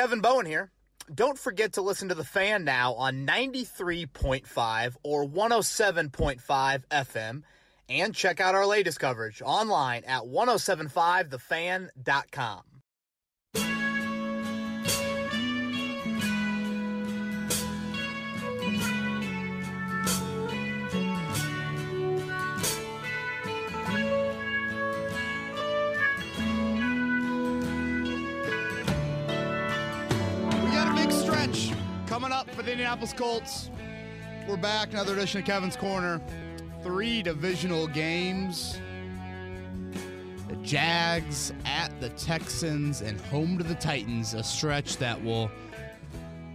Kevin Bowen here. Don't forget to listen to The Fan now on 93.5 or 107.5 FM and check out our latest coverage online at 1075thefan.com. for the Indianapolis Colts. We're back, another edition of Kevin's Corner. Three divisional games. The Jags at the Texans and home to the Titans, a stretch that will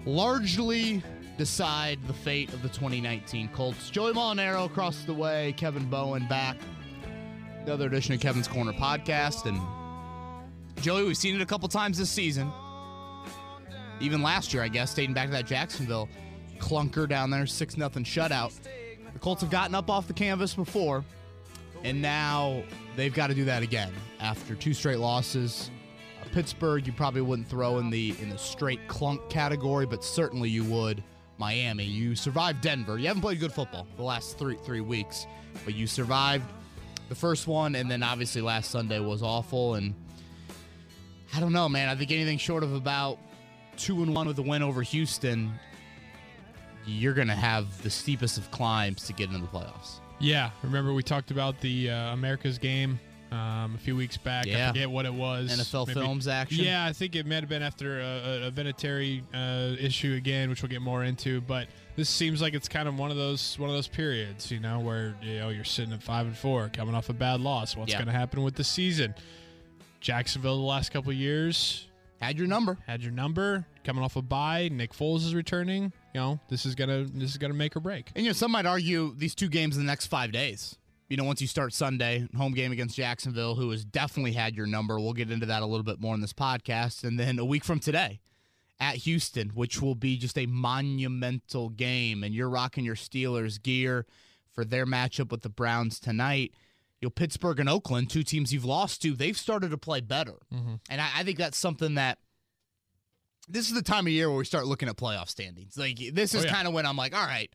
largely decide the fate of the 2019 Colts. Joey Molinaro across the way, Kevin Bowen back. Another edition of Kevin's Corner podcast. And Joey, we've seen it a couple times this season even last year, I guess, dating back to that Jacksonville clunker down there, 6 nothing shutout. The Colts have gotten up off the canvas before, and now they've got to do that again after two straight losses. Uh, Pittsburgh, you probably wouldn't throw in the in the straight clunk category, but certainly you would. Miami, you survived Denver. You haven't played good football the last three three weeks, but you survived the first one, and then obviously last Sunday was awful. And I don't know, man. I think anything short of about two and one with a win over Houston, you're going to have the steepest of climbs to get into the playoffs. Yeah, remember we talked about the uh, America's game um, a few weeks back. Yeah. I forget what it was. NFL Maybe- Films action. Yeah, I think it might have been after a, a, Vinatieri uh, issue again, which we'll get more into. But this seems like it's kind of one of those one of those periods, you know, where you know you're sitting at five and four, coming off a bad loss. What's Yeah. going to happen with the season? Jacksonville the last couple of years Had your number. had your number, coming off a bye. Nick Foles is returning. You know, this is gonna this is gonna make or break. And you know, some might argue these two games in the next five days. You know, once you start Sunday, home game against Jacksonville, who has definitely had your number. We'll get into that a little bit more in this podcast. And then a week from today at Houston, which will be just a monumental game. And you're rocking your Steelers gear for their matchup with the Browns tonight. You know, Pittsburgh and Oakland, two teams you've lost to, they've started to play better. And I, I think that's something that this is the time of year where we start looking at playoff standings. Like this is Oh, yeah. kind of when I'm like, all right,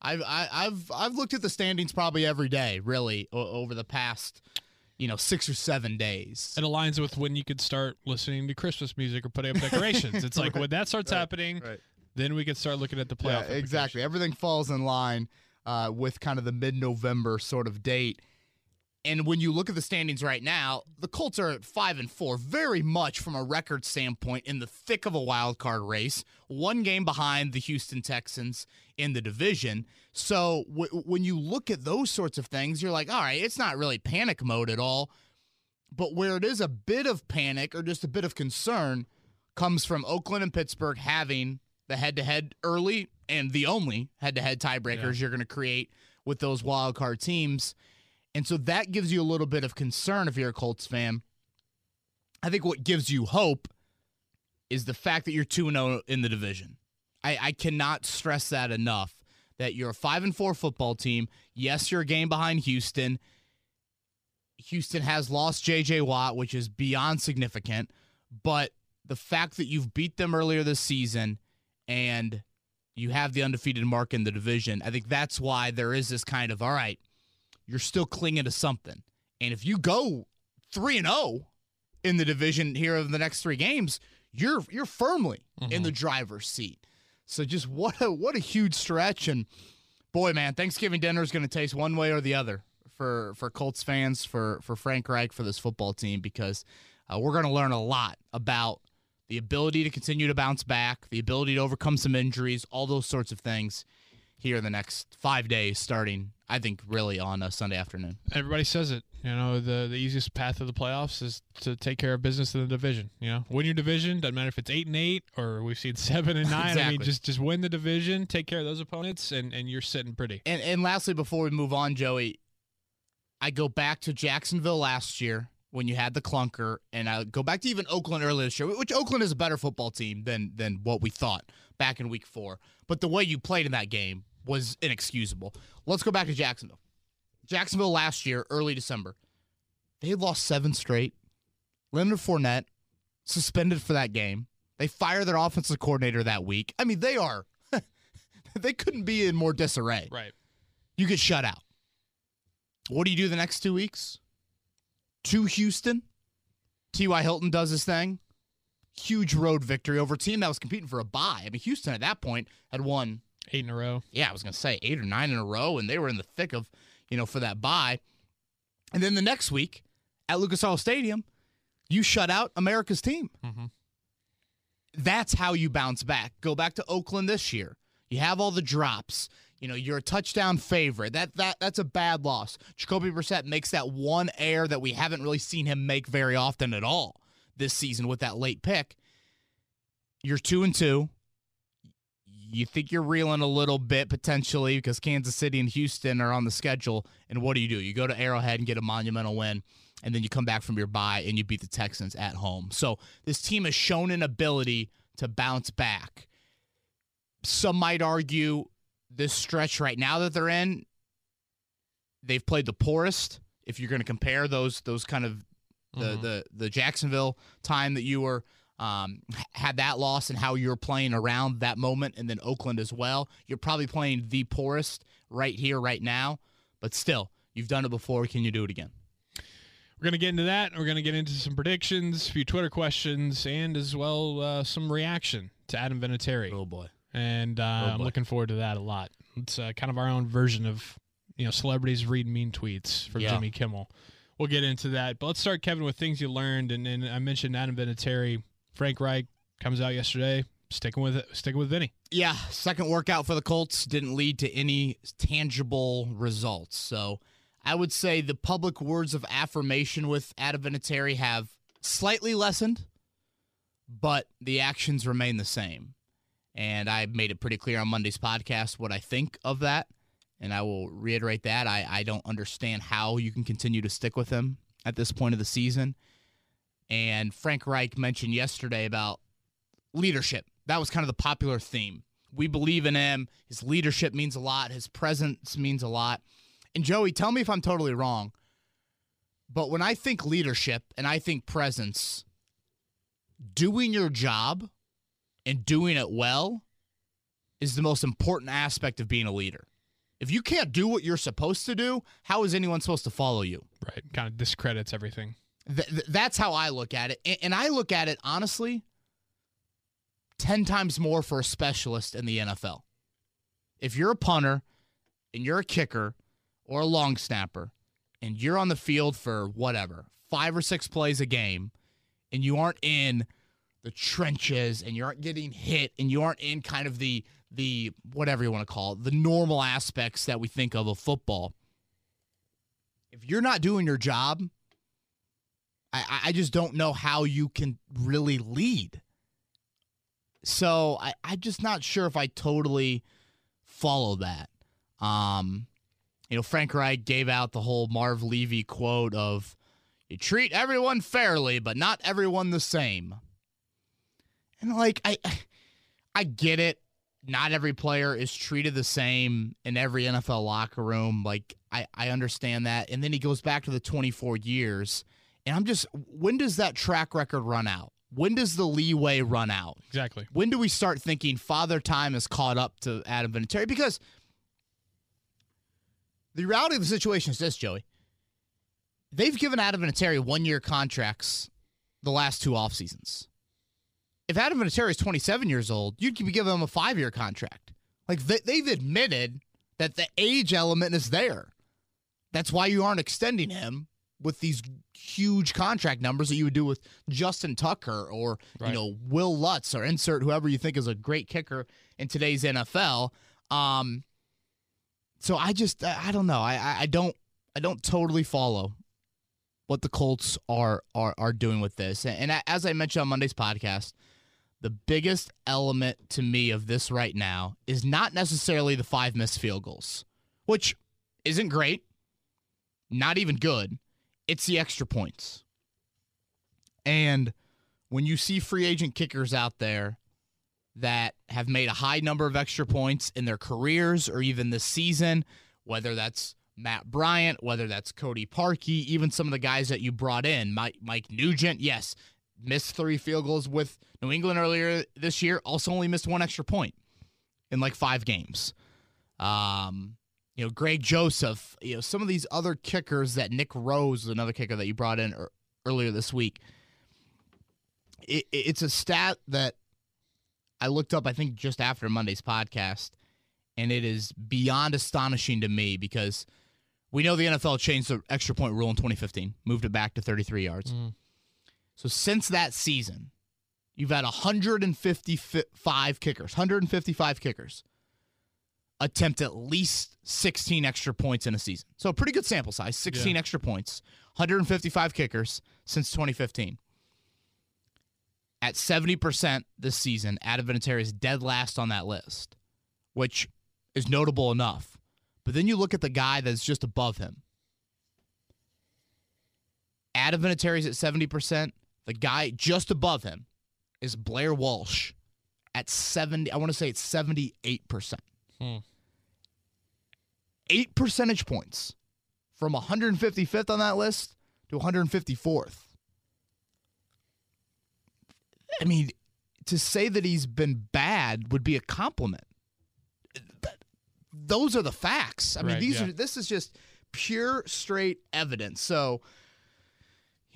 I've I, I've I've looked at the standings probably every day, really, o- over the past you know six or seven days. It aligns with when you could start listening to Christmas music or putting up decorations. It's like when that starts happening, right. then we could start looking at the Yeah, playoff. exactly. Everything falls in line uh, with kind of the mid-November sort of date. And when you look at the standings right now, the Colts are at five and four, very much from a record standpoint in the thick of a wild card race, one game behind the Houston Texans in the division. So w- when you look at those sorts of things, you're like, all right, it's not really panic mode at all. But where it is a bit of panic or just a bit of concern comes from Oakland and Pittsburgh having the head to head early and the only head to head tiebreakers you're going to create with those wild card teams. And so that gives you a little bit of concern if you're a Colts fan. I think what gives you hope is the fact that you're 2 0 in the division. I, I cannot stress that enough that you're a 5 and 4 football team. Yes, you're a game behind Houston. Houston has lost JJ Watt, which is beyond significant, but the fact that you've beat them earlier this season and you have the undefeated mark in the division, I think that's why there is this kind of all right, you're still clinging to something. And if you go 3 and 0 in the division here of the next 3 games, you're you're firmly in the driver's seat. So just what a what a huge stretch and boy man, Thanksgiving dinner is going to taste one way or the other for for Colts fans, for for Frank Reich, for this football team because uh, we're going to learn a lot about the ability to continue to bounce back, the ability to overcome some injuries, all those sorts of things here in the next five days, starting I think really on a Sunday afternoon. Everybody says it. You know, the the easiest path to the playoffs is to take care of business in the division. You know, win your division. Doesn't matter if it's eight and eight or we've seen seven and nine. I mean, just just win the division, take care of those opponents, and and you're sitting pretty. And and lastly, before we move on, Joey, I go back to Jacksonville last year when you had the clunker, and I go back to even Oakland earlier this year, which Oakland is a better football team than than what we thought back in Week Four. But the way you played in that game was inexcusable. Let's go back to Jacksonville. Jacksonville last year, early December, they had lost seven straight. Leonard Fournette suspended for that game. They fire their offensive coordinator that week. I mean, they are they couldn't be in more disarray. Right. You get shut out. What do you do the next two weeks? To Houston. T.Y. Hilton does his thing. Huge road victory over a team that was competing for a bye. I mean, Houston at that point had won, Eight in a row. yeah, I was going to say eight or nine in a row, and they were in the thick of, you know, for that bye. And then the next week at Lucas Oil Stadium, you shut out America's team. Mhm. That's how you bounce back. Go back to Oakland this year. You have all the drops. You know, you're a touchdown favorite. That that that's a bad loss. Jacoby Brissett makes that one error that we haven't really seen him make very often at all this season with that late pick. You're two and two. You think you're reeling a little bit potentially because Kansas City and Houston are on the schedule. And what do you do? You go to Arrowhead and get a monumental win, and then you come back from your bye and you beat the Texans at home. So this team has shown an ability to bounce back. Some might argue this stretch right now that they're in, they've played the poorest. If you're going to compare those those kind of the the the Jacksonville time that you were um, had that loss and how you were playing around that moment, and then Oakland as well, you're probably playing the poorest right here, right now. But still, you've done it before. Can you do it again? We're going to get into that. We're going to get into some predictions, a few Twitter questions, and as well uh, some reaction to Adam Vinatieri. Oh boy. and uh, I'm looking forward to that a lot. It's uh, kind of our own version of you know celebrities read mean tweets from Yeah. Jimmy Kimmel. We'll get into that, but let's start, Kevin, with things you learned. And, and I mentioned Adam Vinatieri. Frank Reich comes out yesterday, sticking with it, sticking with Vinny. Yeah, second workout for the Colts didn't lead to any tangible results. So I would say the public words of affirmation with Adam Vinatieri have slightly lessened, but the actions remain the same. And I made it pretty clear on Monday's podcast what I think of that. And I will reiterate that. I, I don't understand how you can continue to stick with him at this point of the season. And Frank Reich mentioned yesterday about leadership. That was kind of the popular theme. We believe in him. His leadership means a lot. His presence means a lot. And Joey, tell me if I'm totally wrong. But when I think leadership and I think presence, doing your job and doing it well is the most important aspect of being a leader. If you can't do what you're supposed to do, how is anyone supposed to follow you? Right, kind of discredits everything. Th- th- that's how I look at it. And, and I look at it honestly 10 times more for a specialist in the NFL. If you're a punter and you're a kicker or a long snapper and you're on the field for whatever, five or six plays a game, and you aren't in the trenches and you aren't getting hit and you aren't in kind of the the whatever you want to call it, the normal aspects that we think of of football. If you're not doing your job, I, I just don't know how you can really lead. So I, I'm just not sure if I totally follow that. Um, you know, Frank Reich gave out the whole Marv Levy quote of you treat everyone fairly, but not everyone the same. And like I I get it. Not every player is treated the same in every NFL locker room. Like I, I understand that. And then he goes back to the 24 years. And I'm just, when does that track record run out? When does the leeway run out? Exactly. When do we start thinking father time has caught up to Adam Vinatieri? Because the reality of the situation is this, Joey. They've given Adam Vinatieri one year contracts the last two off seasons. If Adam Vinatieri is 27 years old, you'd be giving him a five year contract. Like they, they've admitted that the age element is there. That's why you aren't extending him with these huge contract numbers that you would do with Justin Tucker or Right. you know Wil Lutz or insert whoever you think is a great kicker in today's NFL. Um, so I just I don't know. I I, I don't I don't totally follow what the Colts are are are doing with this. And as I mentioned on Monday's podcast, the biggest element to me of this right now is not necessarily the five missed field goals, which isn't great, not even good. It's the extra points. And when you see free agent kickers out there that have made a high number of extra points in their careers or even this season, whether that's Matt Bryant, whether that's Cody Parkey, even some of the guys that you brought in, Mike, Mike Nugent, yes, missed three field goals with New England earlier this year. Also, only missed one extra point in like five games. Um, you know, Greg Joseph. You know, some of these other kickers that Nick Rose, another kicker that you brought in er, earlier this week. It, it's a stat that I looked up. I think just after Monday's podcast, and it is beyond astonishing to me because we know the NFL changed the extra point rule in 2015, moved it back to 33 yards. Mm. So since that season, you've had 155 kickers, 155 kickers attempt at least 16 extra points in a season. So a pretty good sample size, 16 Yeah. extra points, 155 kickers since 2015. At 70% this season, Adam Vinatieri is dead last on that list, which is notable enough. But then you look at the guy that's just above him. Adam Vinatieri's at 70%. The guy just above him is Blair Walsh at 70. I want to say it's 78%. Hmm. Eight percentage points from 155th on that list to 154th. I mean, to say that he's been bad would be a compliment. Those are the facts. I mean, these yeah. are this is just pure straight evidence. So,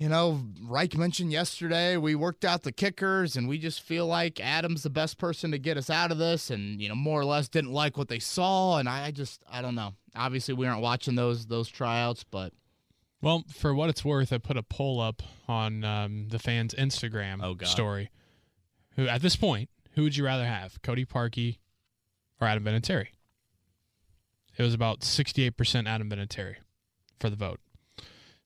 you know, Reich mentioned yesterday we worked out the kickers and we just feel like Adam's the best person to get us out of this and you know, more or less didn't like what they saw and I, I just I don't know. Obviously we aren't watching those those tryouts, but Well, for what it's worth, I put a poll up on um, the fans' Instagram Oh, God. story. Who at this point, who would you rather have, Cody Parkey or Adam Vinatieri? It was about sixty-eight percent Adam Vinatieri for the vote.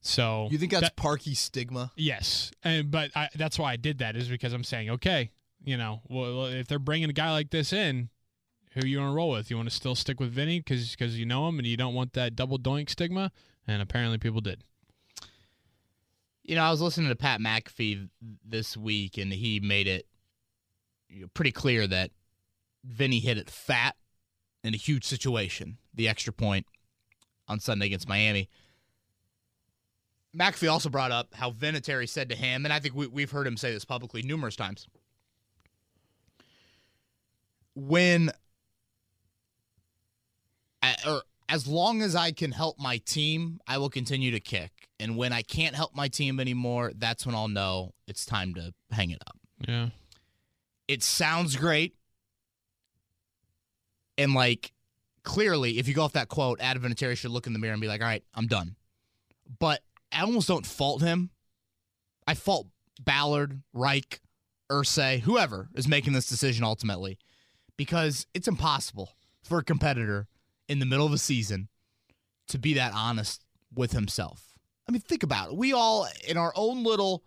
So You think that's that- Parkey stigma? yes, and but I, that's why I did that is because I'm saying okay, you know, well if they're bringing a guy like this in, who you want to roll with? You want to still stick with Vinny because because you know him and you don't want that double doink stigma, and apparently people did. You know, I was listening to Pat McAfee this week, and he made it you know, pretty clear that Vinny hit it fat in a huge situation, the extra point on Sunday against Miami. McAfee also brought up how Vinatieri said to him, and I think we, we've heard him say this publicly numerous times. When, or as long as I can help my team, I will continue to kick. And when I can't help my team anymore, that's when I'll know it's time to hang it up. Yeah. It sounds great. And like clearly, if you go off that quote, Adam Vinatieri should look in the mirror and be like, all right, I'm done. But I almost don't fault him. I fault Ballard, Reich, Irsay, whoever is making this decision ultimately. Because it's impossible for a competitor in the middle of a season to be that honest with himself. I mean, think about it. We all, in our own little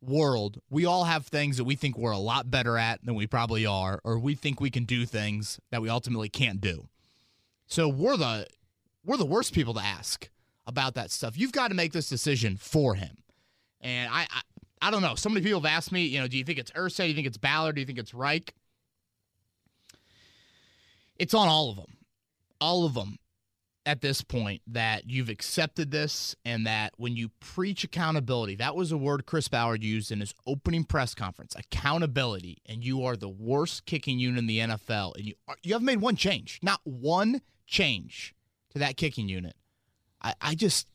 world, we all have things that we think we're a lot better at than we probably are, or we think we can do things that we ultimately can't do. So we're the we're the worst people to ask about that stuff. You've got to make this decision for him. And I, I I don't know. So many people have asked me, you know, do you think it's Irsay? Do you think it's Ballard? Do you think it's Reich? It's on all of them. All of them at this point that you've accepted this and that when you preach accountability, that was a word Chris Ballard used in his opening press conference, accountability, and you are the worst kicking unit in the NFL and you are, you haven't made one change, not one change to that kicking unit. I, I just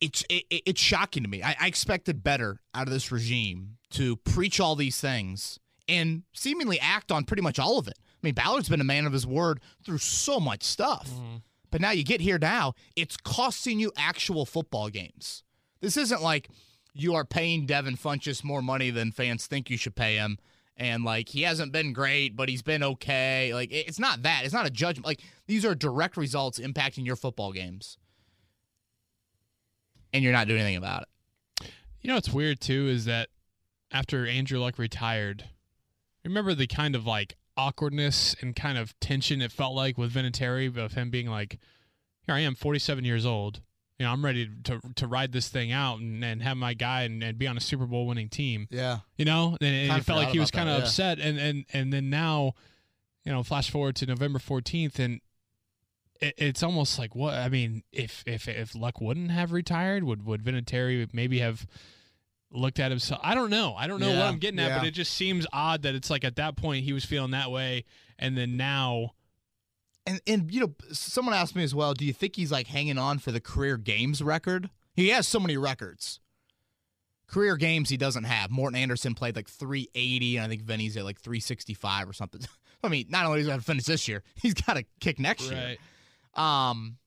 it's it, it- it's shocking to me. I, I expected better out of this regime to preach all these things and seemingly act on pretty much all of it. I mean, Ballard's been a man of his word through so much stuff. Mm-hmm. But now you get here now, it's costing you actual football games. This isn't like you are paying Devin Funchess more money than fans think you should pay him. And like he hasn't been great, but he's been okay. Like it's not that. It's not a judgment. Like these are direct results impacting your football games. And you're not doing anything about it. You know what's weird too is that after Andrew Luck retired, remember the kind of like awkwardness and kind of tension it felt like with Vinatieri of him being like, "Here I am, 47 years old. You know, I'm ready to to ride this thing out and, and have my guy and, and be on a Super Bowl winning team." Yeah. You know, and, and it felt like he was kind of yeah. upset, and and and then now, you know, flash forward to November 14th, and it, it's almost like what I mean, if if if Luck wouldn't have retired, would would Vinatieri maybe have looked at himself. I don't know. I don't know what I'm getting at, but it just seems odd that it's like at that point he was feeling that way, and then now, And and you know, someone asked me as well. Do you think he's like hanging on for the career games record? He has so many records. Career games he doesn't have. Morten Andersen played like 380, and I think Vinny's at like 365 or something. I mean, not only does he have to finish this year, he's got to kick next year. Um,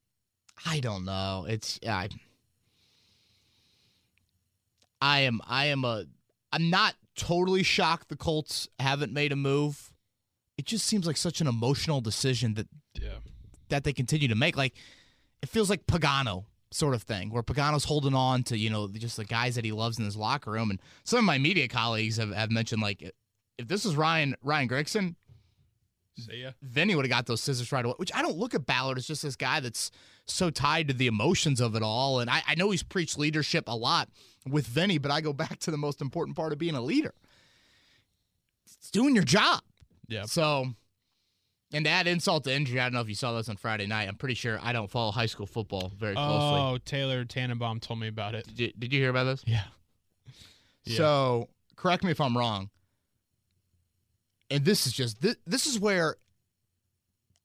I don't know. It's I. I am. I am a. I'm not totally shocked the Colts haven't made a move. It just seems like such an emotional decision that Yeah. that they continue to make. Like it feels like Pagano sort of thing, where Pagano's holding on to you know just the guys that he loves in his locker room. And some of my media colleagues have, have mentioned like if this was Ryan Ryan Grigson, See ya. Vinny would have got those scissors right away. Which I don't look at Ballard as just this guy that's so tied to the emotions of it all. And I, I know he's preached leadership a lot with Vinny, but I go back to the most important part of being a leader. It's doing your job. Yeah. So, and to add insult to injury, I don't know if you saw this on Friday night. I'm pretty sure I don't follow high school football very closely. Oh, Taylor Tannenbaum told me about it. Did, you, did you hear about this? Yeah. Yeah. So, correct me if I'm wrong. And this is just this, this is where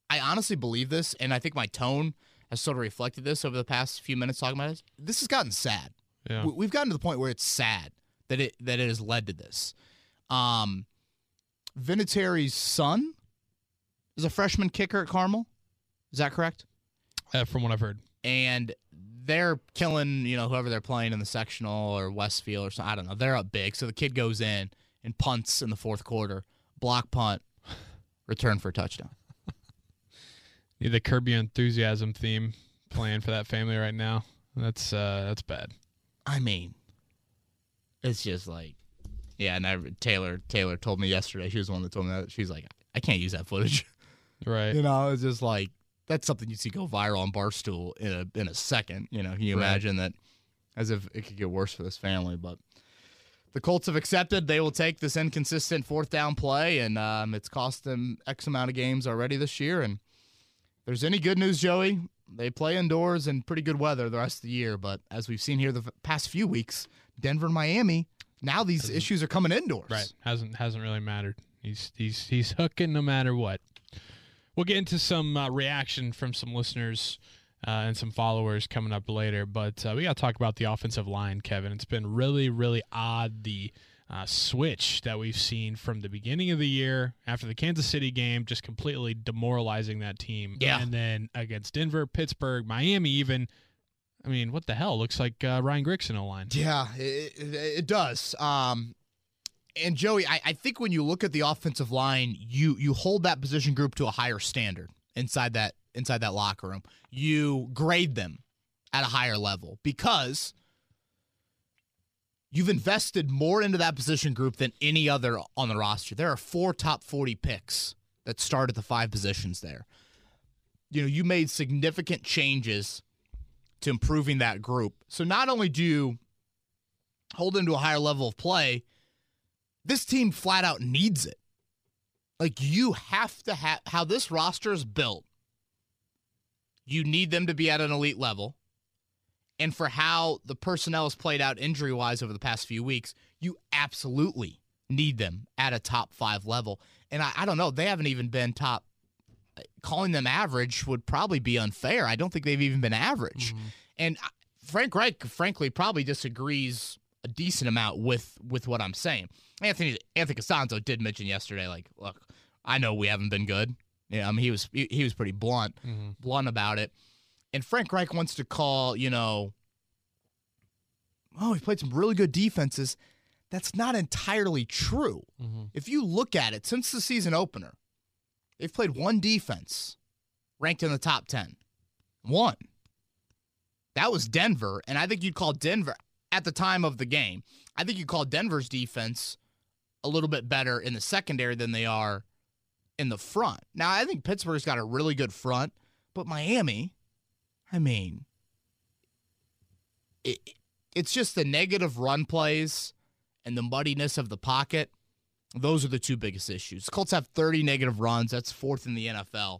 I honestly believe this, and I think my tone has sort of reflected this over the past few minutes talking about this. This has gotten sad. Yeah. We- We've gotten to the point where it's sad that it that it has led to this. Um, Vinatieri's son is a freshman kicker at Carmel. Is that correct? Uh, from what I've heard. and they're killing, you know, whoever they're playing in the sectional or Westfield or something. I don't know. They're up big. So the kid goes in and punts in the fourth quarter, block punt, return for a touchdown. Need the Curb Your Enthusiasm theme playing for that family right now. That's uh that's bad. I mean, it's just like, yeah. And I, Taylor Taylor told me yesterday. She was the one that told me that. She's like, I can't use that footage. Right. You know, it's just like that's something you see go viral on Barstool in a in a second. You know, can you Right. imagine that? As if it could get worse for this family, but the Colts have accepted they will take this inconsistent fourth down play, and um, it's cost them X amount of games already this year. And if there's any good news, Joey, they play indoors in pretty good weather the rest of the year. But as we've seen here the past few weeks, Denver and Miami, now these issues are coming indoors. Right. Hasn't hasn't really mattered. He's he's he's hooking no matter what. We'll get into some uh, reaction from some listeners uh, and some followers coming up later, but uh, we got to talk about the offensive line, Kevin. It's been really really odd the uh, switch that we've seen from the beginning of the year after the Kansas City game, just completely demoralizing that team. Yeah. And then against Denver, Pittsburgh, Miami, even. I mean, what the hell? Looks like uh, Ryan Grigson O line. Yeah, it, it, it does. Um, and Joey, I, I think when you look at the offensive line, you you hold that position group to a higher standard inside that inside that locker room. You grade them at a higher level because you've invested more into that position group than any other on the roster. There are four top 40 picks that start at the five positions there. You know, you made significant changes to improving that group. So not only do you hold them to a higher level of play, this team flat out needs it. Like you have to have how this roster is built. You need them to be at an elite level. And for how the personnel has played out injury wise over the past few weeks, you absolutely need them at a top five level. And I, I don't know, they haven't even been top. Calling them average would probably be unfair. I don't think they've even been average. And Frank Reich, frankly, probably disagrees a decent amount with with what I'm saying. Anthony Anthony Castonzo did mention yesterday, like, look, I know we haven't been good. Yeah, I mean, he was he, he was pretty blunt Mm-hmm. blunt about it. And Frank Reich wants to call, you know, oh, he played some really good defenses. That's not entirely true. Mm-hmm. If you look at it since the season opener, they've played one defense ranked in the top 10. One. That was Denver. And I think you'd call Denver at the time of the game. I think you'd call Denver's defense a little bit better in the secondary than they are in the front. Now, I think Pittsburgh's got a really good front, but Miami, I mean, it, it's just the negative run plays and the muddiness of the pocket. Those are the two biggest issues. Colts have 30 negative runs. That's fourth in the NFL.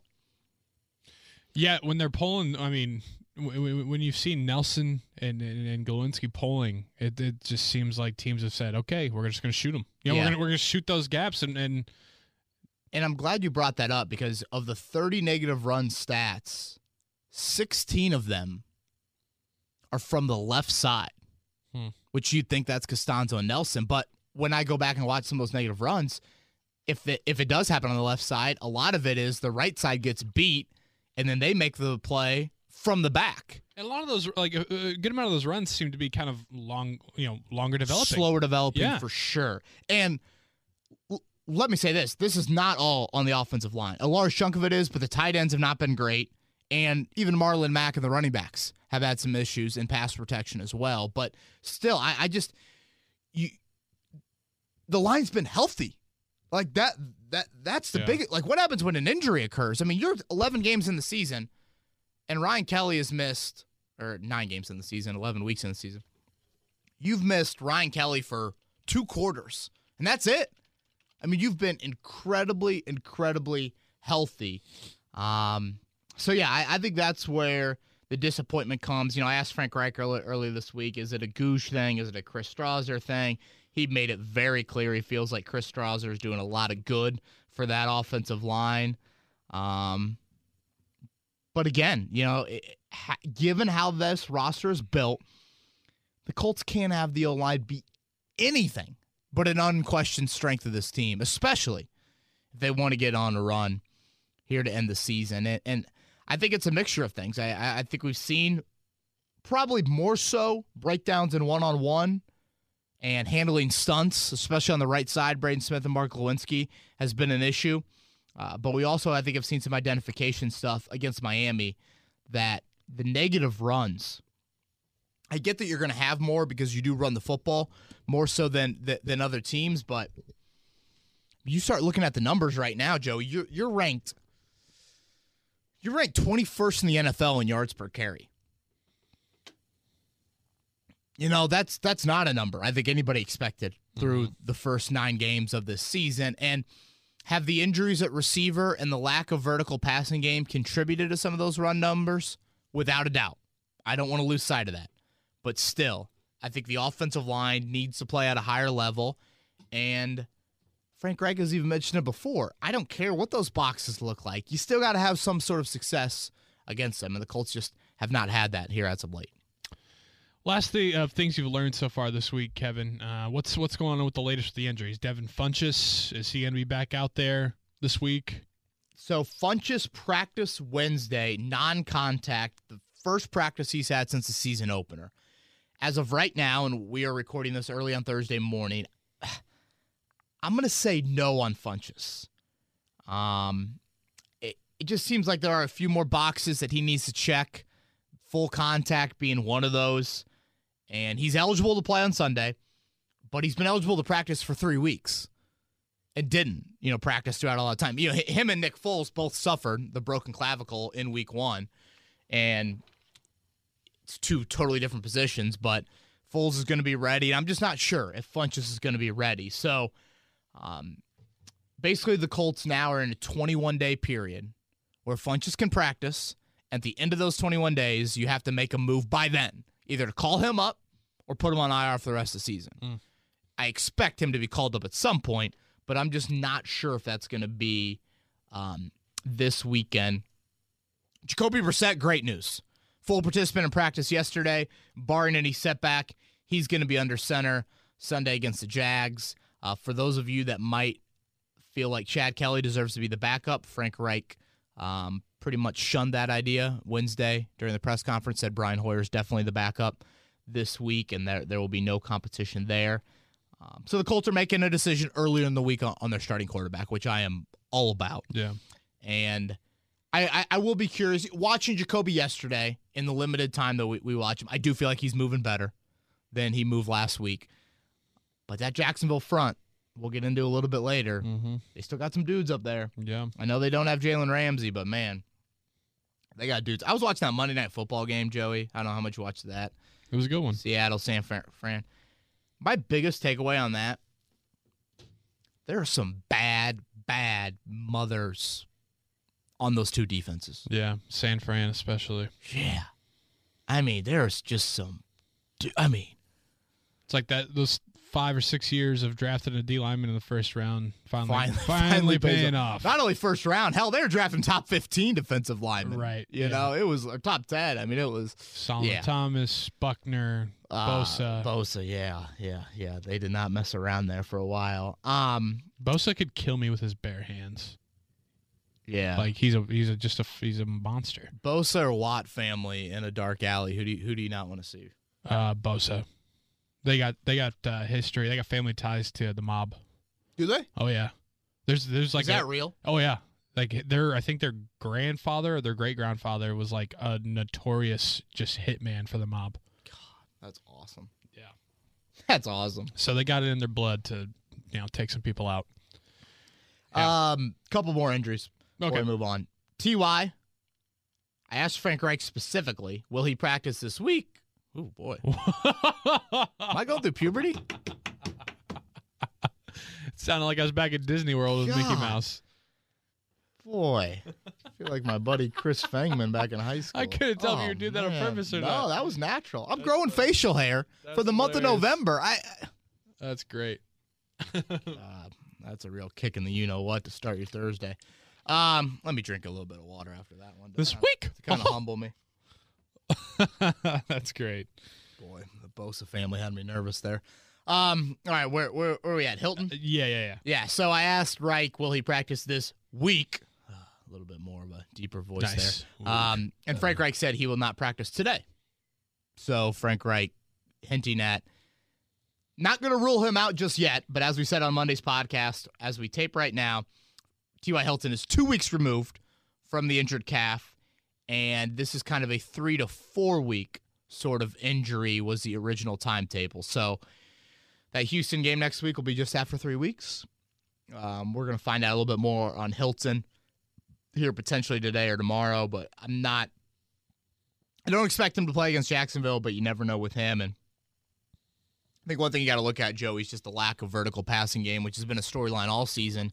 Yeah, when they're pulling, I mean, when you've seen Nelson and and, and Glowinski pulling, it, it just seems like teams have said, okay, we're just going to shoot them. You know, Yeah. we're going we're to shoot those gaps, and and And I'm glad you brought that up because of the 30 negative run stats, 16 of them are from the left side, Hmm. which you'd think that's Castonzo and Nelson. But when I go back and watch some of those negative runs, if it, if it does happen on the left side, a lot of it is the right side gets beat and then they make the play from the back. and a lot of those like a, good amount of those runs seem to be kind of long, you know, longer developing. Slower developing Yeah. for sure. And l- let me say this this is not all on the offensive line. A large chunk of it is, but the tight ends have not been great. And even Marlon Mack and the running backs have had some issues in pass protection as well. But still, I, I just you the line's been healthy. Like that that that's the Yeah. big like what happens when an injury occurs? I mean, you're 11 games in the season and Ryan Kelly has missed or 9 games in the season, 11 weeks in the season. You've missed Ryan Kelly for two quarters, and that's it. I mean, you've been incredibly, incredibly healthy. Um, so yeah, I, I think that's where the disappointment comes. You know, I asked Frank Reich earlier, earlier this week: is it a Goosh thing? Is it a Chris Strausser thing? He made it very clear he feels like Chris Strausser is doing a lot of good for that offensive line. Um, but again, you know, it, ha, given how this roster is built, the Colts can't have the O line be anything but an unquestioned strength of this team, especially if they want to get on a run here to end the season. And, and I think it's a mixture of things. I I think we've seen probably more so breakdowns in one on one and handling stunts, especially on the right side. Braden Smith and Mark Glowinski has been an issue. Uh, but we also, I think, have seen some identification stuff against Miami that the negative runs. I get that you're going to have more because you do run the football more so than than, than other teams, but you start looking at the numbers right now, Joe. You're you're ranked. You're ranked 21st in the NFL in yards per carry. You know that's that's not a number I think anybody expected through mm-hmm. the first nine games of this season, and have the injuries at receiver and the lack of vertical passing game contributed to some of those run numbers? Without a doubt. I don't want to lose sight of that. But still, I think the offensive line needs to play at a higher level. And Frank Reich has even mentioned it before. I don't care what those boxes look like. You still got to have some sort of success against them. And the Colts just have not had that here as of late. Last thing of things you've learned so far this week, Kevin. Uh, what's what's going on with the latest with the injuries? Devin Funchess is he going to be back out there this week? So Funchess practice Wednesday, non-contact, the first practice he's had since the season opener. As of right now, and we are recording this early on Thursday morning, I'm going to say no on Funchess. Um, it, it just seems like there are a few more boxes that he needs to check. Full contact being one of those, and he's eligible to play on Sunday, but he's been eligible to practice for three weeks and didn't, you know, practice throughout all the time. You know, him and Nick Foles both suffered the broken clavicle in week one, and it's two totally different positions. But Foles is going to be ready. And I'm just not sure if Funchess is going to be ready. So, um, basically, the Colts now are in a 21 day period where Funchess can practice. At the end of those 21 days, you have to make a move by then, either to call him up or put him on IR for the rest of the season. I expect him to be called up at some point, but I'm just not sure if that's going to be um, this weekend. Jacoby Brissett, great news. Full participant in practice yesterday, barring any setback. He's going to be under center Sunday against the Jags. Uh, for those of you that might feel like Chad Kelly deserves to be the backup, Frank Reich um, pretty much shunned that idea Wednesday during the press conference. Said Brian Hoyer is definitely the backup this week, and there there will be no competition there. Um, so the Colts are making a decision earlier in the week on, on their starting quarterback, which I am all about. Yeah. And I, I, I will be curious. Watching Jacoby yesterday in the limited time that we, we watch him, I do feel like he's moving better than he moved last week. But that Jacksonville front, we'll get into a little bit later. Mm-hmm. They still got some dudes up there. Yeah. I know they don't have Jalen Ramsey, but man, they got dudes. I was watching that Monday Night Football game, Joey. I don't know how much you watched that. It was a good one. Seattle, San Fran. My biggest takeaway on that, there are some bad, bad mothers on those two defenses. Yeah. San Fran especially. Yeah. I mean, there's just some I mean, It's like that those five or six years of drafting a D lineman in the first round finally finally, finally, paying off. Not only first round, hell, they were drafting top 15 defensive linemen. Right, You yeah. know, it was or top 10. I mean, it was Solomon Yeah. Thomas, Buckner, uh, Bosa. Bosa, yeah, yeah, yeah. They did not mess around there for a while. Um, Bosa could kill me with his bare hands. yeah. Like he's a he's a just a he's a monster. Bosa or Watt family in a dark alley. Who do you, who do you not want to see? Uh, Bosa. They got they got uh, history. They got family ties to the mob. Do they? Oh yeah. There's there's like Is that a- real? oh yeah. Like their I think their grandfather or their great grandfather was like a notorious just hitman for the mob. God, that's awesome. Yeah. That's awesome. So they got it in their blood to you know take some people out. Yeah. Um, couple more injuries. Before Okay. we move on. Ty. I asked Frank Reich specifically, will he practice this week? Oh boy. Am I going through puberty? It Sounded like I was back at Disney World with Mickey God. Mouse. Boy. I feel like my buddy Chris Fangman back in high school. I couldn't tell if you Oh, were doing that on man. purpose or not. no, not. that was natural. I'm growing facial hair for that's the month of. November. I That's great. uh, that's a real kick in the you know what to start your Thursday. Um, let me drink a little bit of water after that one. This kinda- week. to kind of humble me. That's great. Boy, the Bosa family had me nervous there. Um, all right, where where, where are we at? Hilton. Yeah, yeah, yeah. Yeah. So I asked Reich, will he practice this week? a little bit more of a deeper voice Nice. there. Um, and Frank Reich said he will not practice today. So Frank Reich hinting at not going to rule him out just yet, but as we said on Monday's podcast, as we tape right now, T.Y. Hilton is two weeks removed from the injured calf, and this is kind of a three to four week sort of injury was the original timetable. So that Houston game next week will be just after three weeks. Um, we're going to find out a little bit more on Hilton here potentially today or tomorrow, but I'm not. I don't expect him to play against Jacksonville, but you never know with him. And I think one thing you got to look at, Joey, is just the lack of vertical passing game, which has been a storyline all season.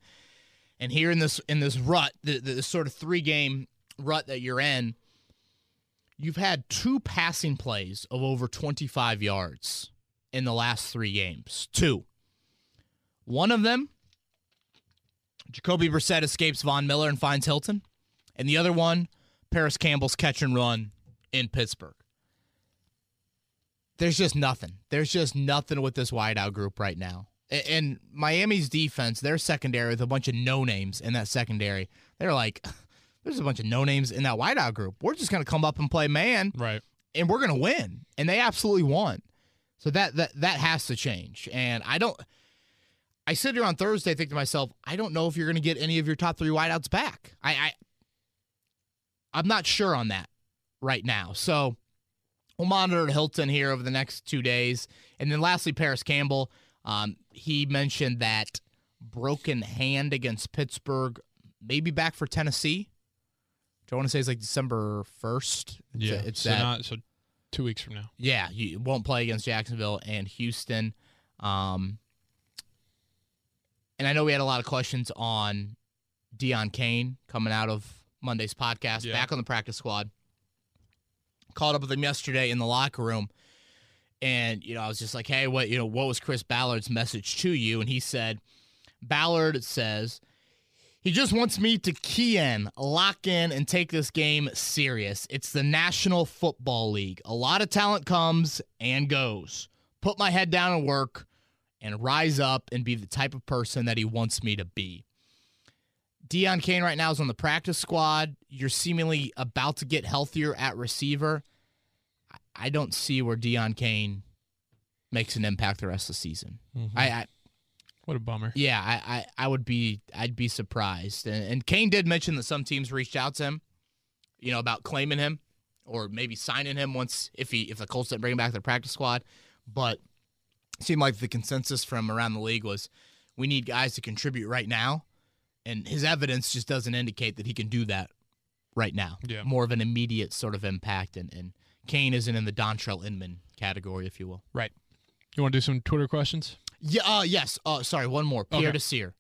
And here in this in this rut, the, the, sort of three game rut that you're in, you've had two passing plays of over 25 yards in the last three games. Two. One of them, Jacoby Brissett escapes Von Miller and finds Hilton. And the other one, Parris Campbell's catch and run in Pittsburgh. There's just nothing. There's just nothing with this wideout group right now. And Miami's defense, their secondary with a bunch of no names in that secondary. They're like, there's a bunch of no names in that wideout group. We're just going to come up and play man Right. and we're going to win. And they absolutely won. So that that that has to change. And I don't I sit here on Thursday think to myself, I don't know if you're going to get any of your top 3 wideouts back. I I I'm not sure on that right now. So we'll monitor Hilton here over the next 2 days. And then lastly Parris Campbell, um, he mentioned that broken hand against Pittsburgh, maybe back for Tennessee. I want to say it's like December 1st. It's, Yeah. it's so that not so two weeks from now. yeah, you won't play against Jacksonville and Houston. Um, and I know we had a lot of questions on Deon Cain coming out of Monday's podcast, Yeah. back on the practice squad. Called up with him yesterday in the locker room, and you know I was just like, "Hey, what you know? What was Chris Ballard's message to you?" And he said, "Ballard says." He just wants me to key in, lock in, and take this game serious. It's the National Football League. A lot of talent comes and goes. Put my head down and work and rise up and be the type of person that he wants me to be. Deon Cain right now is on the practice squad. You're seemingly about to get healthier at receiver. I- don't see where Deon Cain makes an impact the rest of the season. Mm-hmm. I, I What a bummer. yeah, I, I, I would be I'd be surprised. And, and Cain did mention that some teams reached out to him, you know, about claiming him or maybe signing him once if he if the Colts didn't bring him back to the practice squad. But it seemed like the consensus from around the league was we need guys to contribute right now. And his evidence just doesn't indicate that he can do that right now. Yeah. More of an immediate sort of impact and, and Cain isn't in the Dontrelle Inman category, if you will. Right. You want to do some Twitter questions? Yeah. Uh, yes. Uh, sorry. One more. Pierre Okay. Desir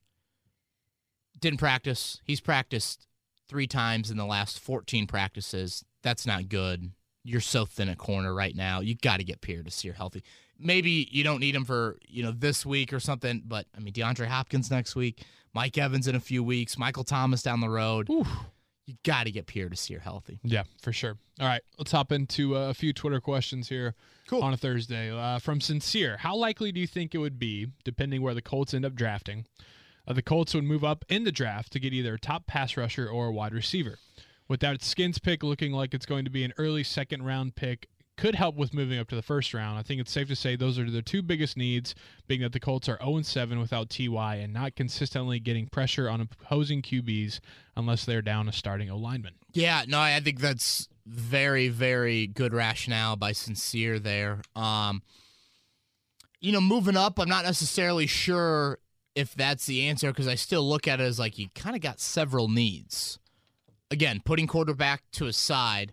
didn't practice. He's practiced three times in the last 14 practices. That's not good. you're so thin at corner right now. You got to get Pierre Desir healthy. Maybe you don't need him for you know this week or something, but I mean DeAndre Hopkins next week, Mike Evans in a few weeks, Michael Thomas down the road. Oof. You got to get Pierre Desir healthy. Yeah, for sure. All right, let's hop into uh, a few Twitter questions here Cool. on a Thursday. Uh, from Sincere, how likely do you think it would be, depending where the Colts end up drafting, uh, the Colts would move up in the draft to get either a top pass rusher or a wide receiver? Without Skins pick looking like it's going to be an early second round pick, could help with moving up to the first round. I think it's safe to say those are the two biggest needs, being that the Colts are 0 7 without Ty and not consistently getting pressure on opposing QBs unless they're down a starting O lineman. Yeah, no, I think that's very, very good rationale by Sincere there. Um, you know, moving up, I'm not necessarily sure if that's the answer because I still look at it as like you kind of got several needs. Again, putting quarterback to a side,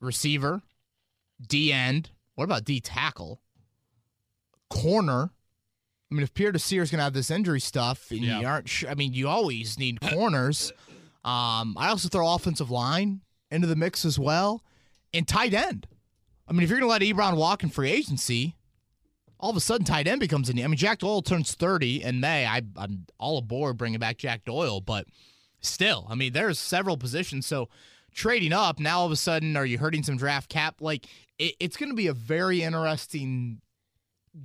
receiver, D end. What about D tackle? Corner. I mean, if Pierre Desir is going to have this injury stuff, and Yeah. you aren't sure, I mean, you always need corners. Um, I also throw offensive line into the mix as well, and tight end. I mean, if you're going to let Ebron walk in free agency, all of a sudden tight end becomes a need. I mean, Jack Doyle turns 30 in May. I, I'm all aboard bringing back Jack Doyle, but still, I mean, there's several positions. So trading up, now all of a sudden, are you hurting some draft cap? Like, it, it's going to be a very interesting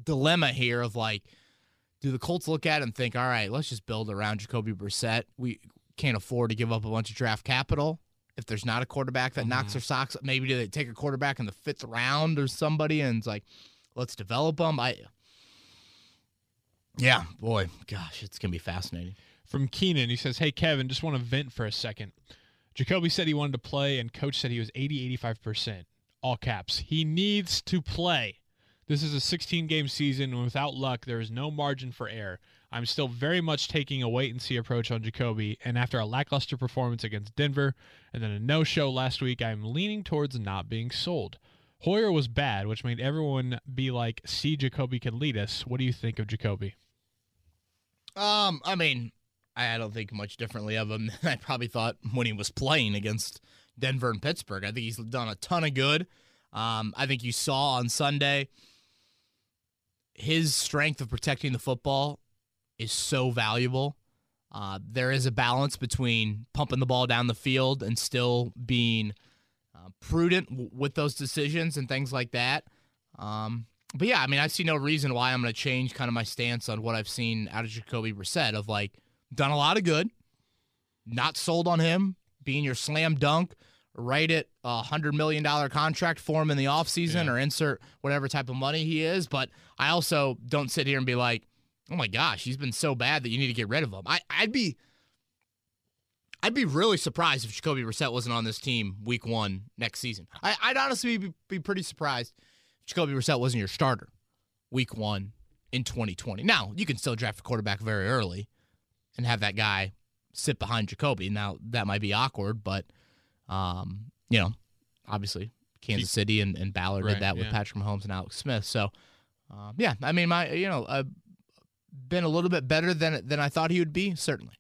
dilemma here of like, do the Colts look at it and think, all right, let's just build around Jacoby Brissett? We can't afford to give up a bunch of draft capital. If there's not a quarterback that knocks mm-hmm. their socks, up, maybe do they take a quarterback in the fifth round or somebody and it's like, let's develop them? I, yeah, boy, gosh, it's gonna be fascinating. From Keenan, he says, Hey, Kevin, just want to vent for a second. Jacoby said he wanted to play, and coach said he was 80, 85%. All caps. He needs to play. This is a 16 game season, and without luck, there is no margin for error. I'm still very much taking a wait and see approach on Jacoby, and after a lackluster performance against Denver and then a no show last week, I'm leaning towards not being sold. Hoyer was bad, which made everyone be like, see, Jacoby can lead us. What do you think of Jacoby? Um, I mean, I don't think much differently of him than I probably thought when he was playing against Denver and Pittsburgh. I think he's done a ton of good. Um, I think you saw on Sunday his strength of protecting the football is so valuable. Uh, there is a balance between pumping the ball down the field and still being uh, prudent w- with those decisions and things like that. Um, but yeah, I mean, I see no reason why I'm going to change kind of my stance on what I've seen out of Jacoby Brissett of like done a lot of good, not sold on him being your slam dunk, write it a hundred million dollar contract for him in the offseason Yeah. or insert whatever type of money he is. But I also don't sit here and be like, oh my gosh, he's been so bad that you need to get rid of him. I, I'd be I'd be really surprised if Jacoby Brissett wasn't on this team week one next season. I, I'd honestly be, be pretty surprised if Jacoby Brissett wasn't your starter week one in 2020. Now, you can still draft a quarterback very early and have that guy sit behind Jacoby. Now, that might be awkward, but, um, you know, obviously Kansas City and, and Ballard Right, did that with yeah. Patrick Mahomes and Alex Smith. So, um, yeah, I mean, my, you know, uh, been a little bit better than than I thought he would be, certainly.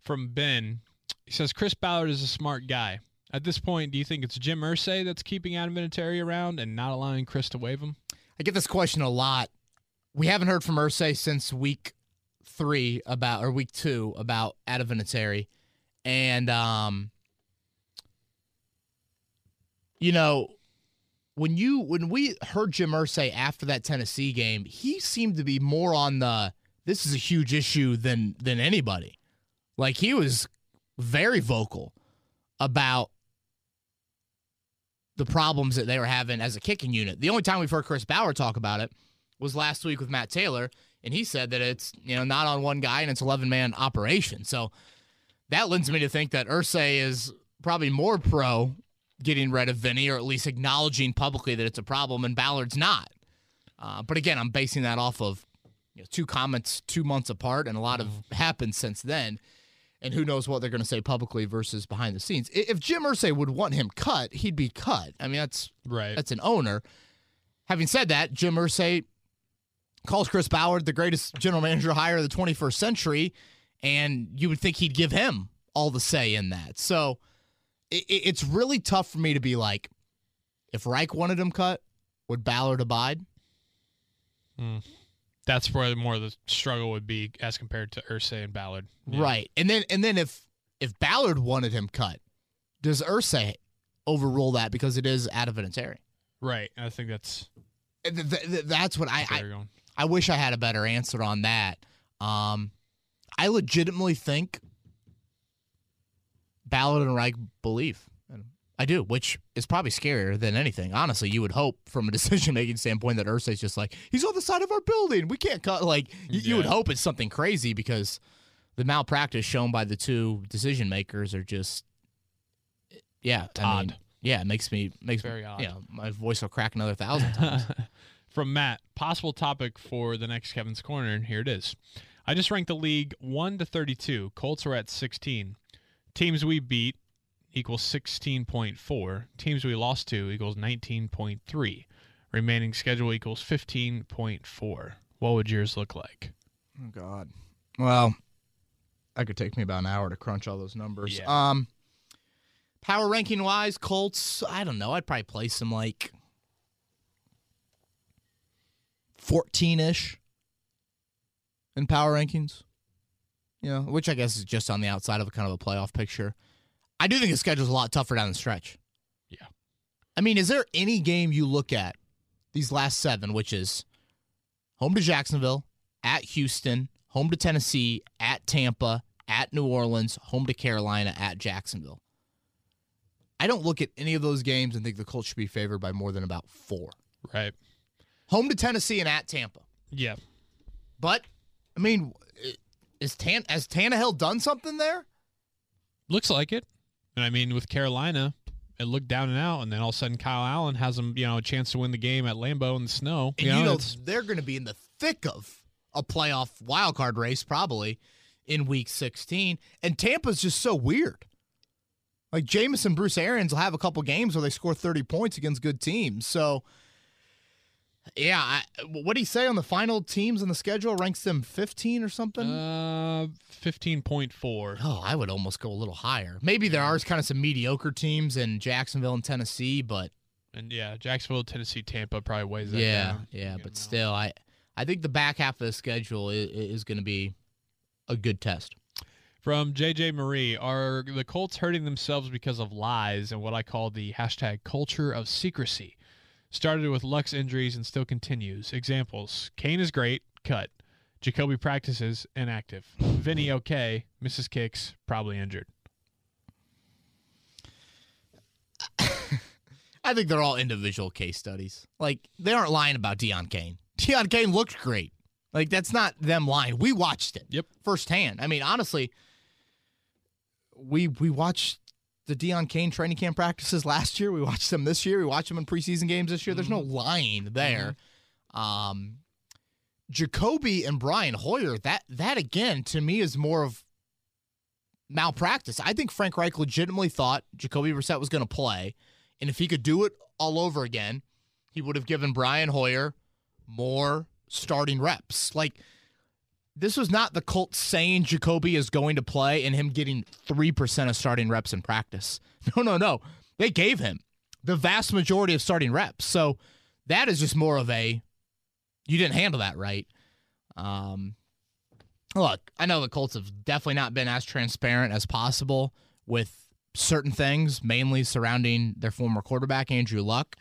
from Ben. He says Chris Ballard is a smart guy. At this point, do you think it's Jim Irsay that's keeping Adam Vinatieri around and not allowing Chris to waive him? I get this question a lot. We haven't heard from Irsay since week three about or week two about Vinatieri. And um you know, when you when we heard Jim Irsay after that Tennessee game, he seemed to be more on the this is a huge issue than than anybody. Like he was very vocal about the problems that they were having as a kicking unit. The only time we've heard Chris Ballard talk about it was last week with Matt Taylor, and he said that it's you know not on one guy and it's eleven man operation. So that lends me to think that Irsay is probably more pro getting rid of Vinny, or at least acknowledging publicly that it's a problem, and Ballard's not. Uh, but again, I'm basing that off of you know, two comments two months apart, and a lot have happened since then. And who knows what they're going to say publicly versus behind the scenes. If Jim Irsay would want him cut, he'd be cut. I mean, that's Right. that's an owner. Having said that, Jim Irsay calls Chris Ballard the greatest general manager hire of the 21st century, and you would think he'd give him all the say in that. So it, it's really tough for me to be like, If Reich wanted him cut, would Ballard abide? Hmm. That's where more of the struggle would be as compared to Irsay and Ballard. Yeah. Right. And then and then if if Ballard wanted him cut, does Irsay overrule that because it is out of Vinatieri? Right. I think that's Th- th- th- that's what I, I. I wish I had a better answer on that. Um, I legitimately think Ballard and Reich believe. I do, which is probably scarier than anything. Honestly, you would hope from a decision making standpoint that Irsay's just like, he's on the side of our building. We can't cut. Like, you, you would hope it's something crazy because the malpractice shown by the two decision makers are just, yeah. I mean, Odd. yeah, it makes me, makes Very me, odd. Yeah, my voice will crack another thousand times. From Matt, possible topic for the next Kevin's Corner, and here it is. I just ranked the league 1 to 32. Colts are at 16. Teams we beat equals 16.4. Teams we lost to equals 19.3. Remaining schedule equals 15.4. What would yours look like? Oh God. Well, that could take me about an hour to crunch all those numbers. Yeah. Um, power ranking wise, Colts. I don't know. I'd probably place them like fourteen ish in power rankings. You know, which I guess is just on the outside of a kind of a playoff picture. I do think the schedule's a lot tougher down the stretch. Yeah. I mean, is there any game you look at these last seven, which is home to Jacksonville, at Houston, home to Tennessee, at Tampa, at New Orleans, home to Carolina, at Jacksonville. I don't look at any of those games and think the Colts should be favored by more than about four. Right. Home to Tennessee and at Tampa. Yeah. But, I mean, is Tan has Tannehill done something there? Looks like it. And I mean, with Carolina, it looked down and out, and then all of a sudden Kyle Allen has them, you know, a chance to win the game at Lambeau in the snow. And you know, it's- they're going to be in the thick of a playoff wild card race probably in week 16. And Tampa's just so weird. Like Jameson, Bruce Arians will have a couple games where they score 30 points against good teams. So, yeah, I, what do you say on the final teams on the schedule? Ranks them 15 or something? uh, 15.4. oh, I would almost go a little higher. Maybe there are kind of some mediocre teams in Jacksonville and Tennessee, but And yeah, Jacksonville, Tennessee, Tampa probably weighs that yeah, down. yeah, but still, I I think the back half of the schedule is, is going to be a good test. From JJ Marie, are the Colts hurting themselves because of lies and what I call the hashtag culture of secrecy? Started with Lux injuries and still continues. Examples Cain is great, cut. Jacoby practices, inactive. Vinny okay, misses kicks, probably injured. I think they're all individual case studies. Like they aren't lying about Deon Cain. Deon Cain looked great. Like that's not them lying. We watched it. Yep. Firsthand. I mean, honestly, we we watched the Deon Cain training camp practices last year. We watched them this year. We watched them in preseason games this year. There's no lying there. Um Jacoby and Brian Hoyer, that that again to me is more of malpractice. I think Frank Reich legitimately thought Jacoby Brissett was going to play, and if he could do it all over again, he would have given Brian Hoyer more starting reps. Like this was not the Colts saying Jacoby is going to play and him getting 3% of starting reps in practice. No, no, no. They gave him the vast majority of starting reps. So that is just more of a you didn't handle that right. Um look, I know the Colts have definitely not been as transparent as possible with certain things, mainly surrounding their former quarterback, Andrew Luck.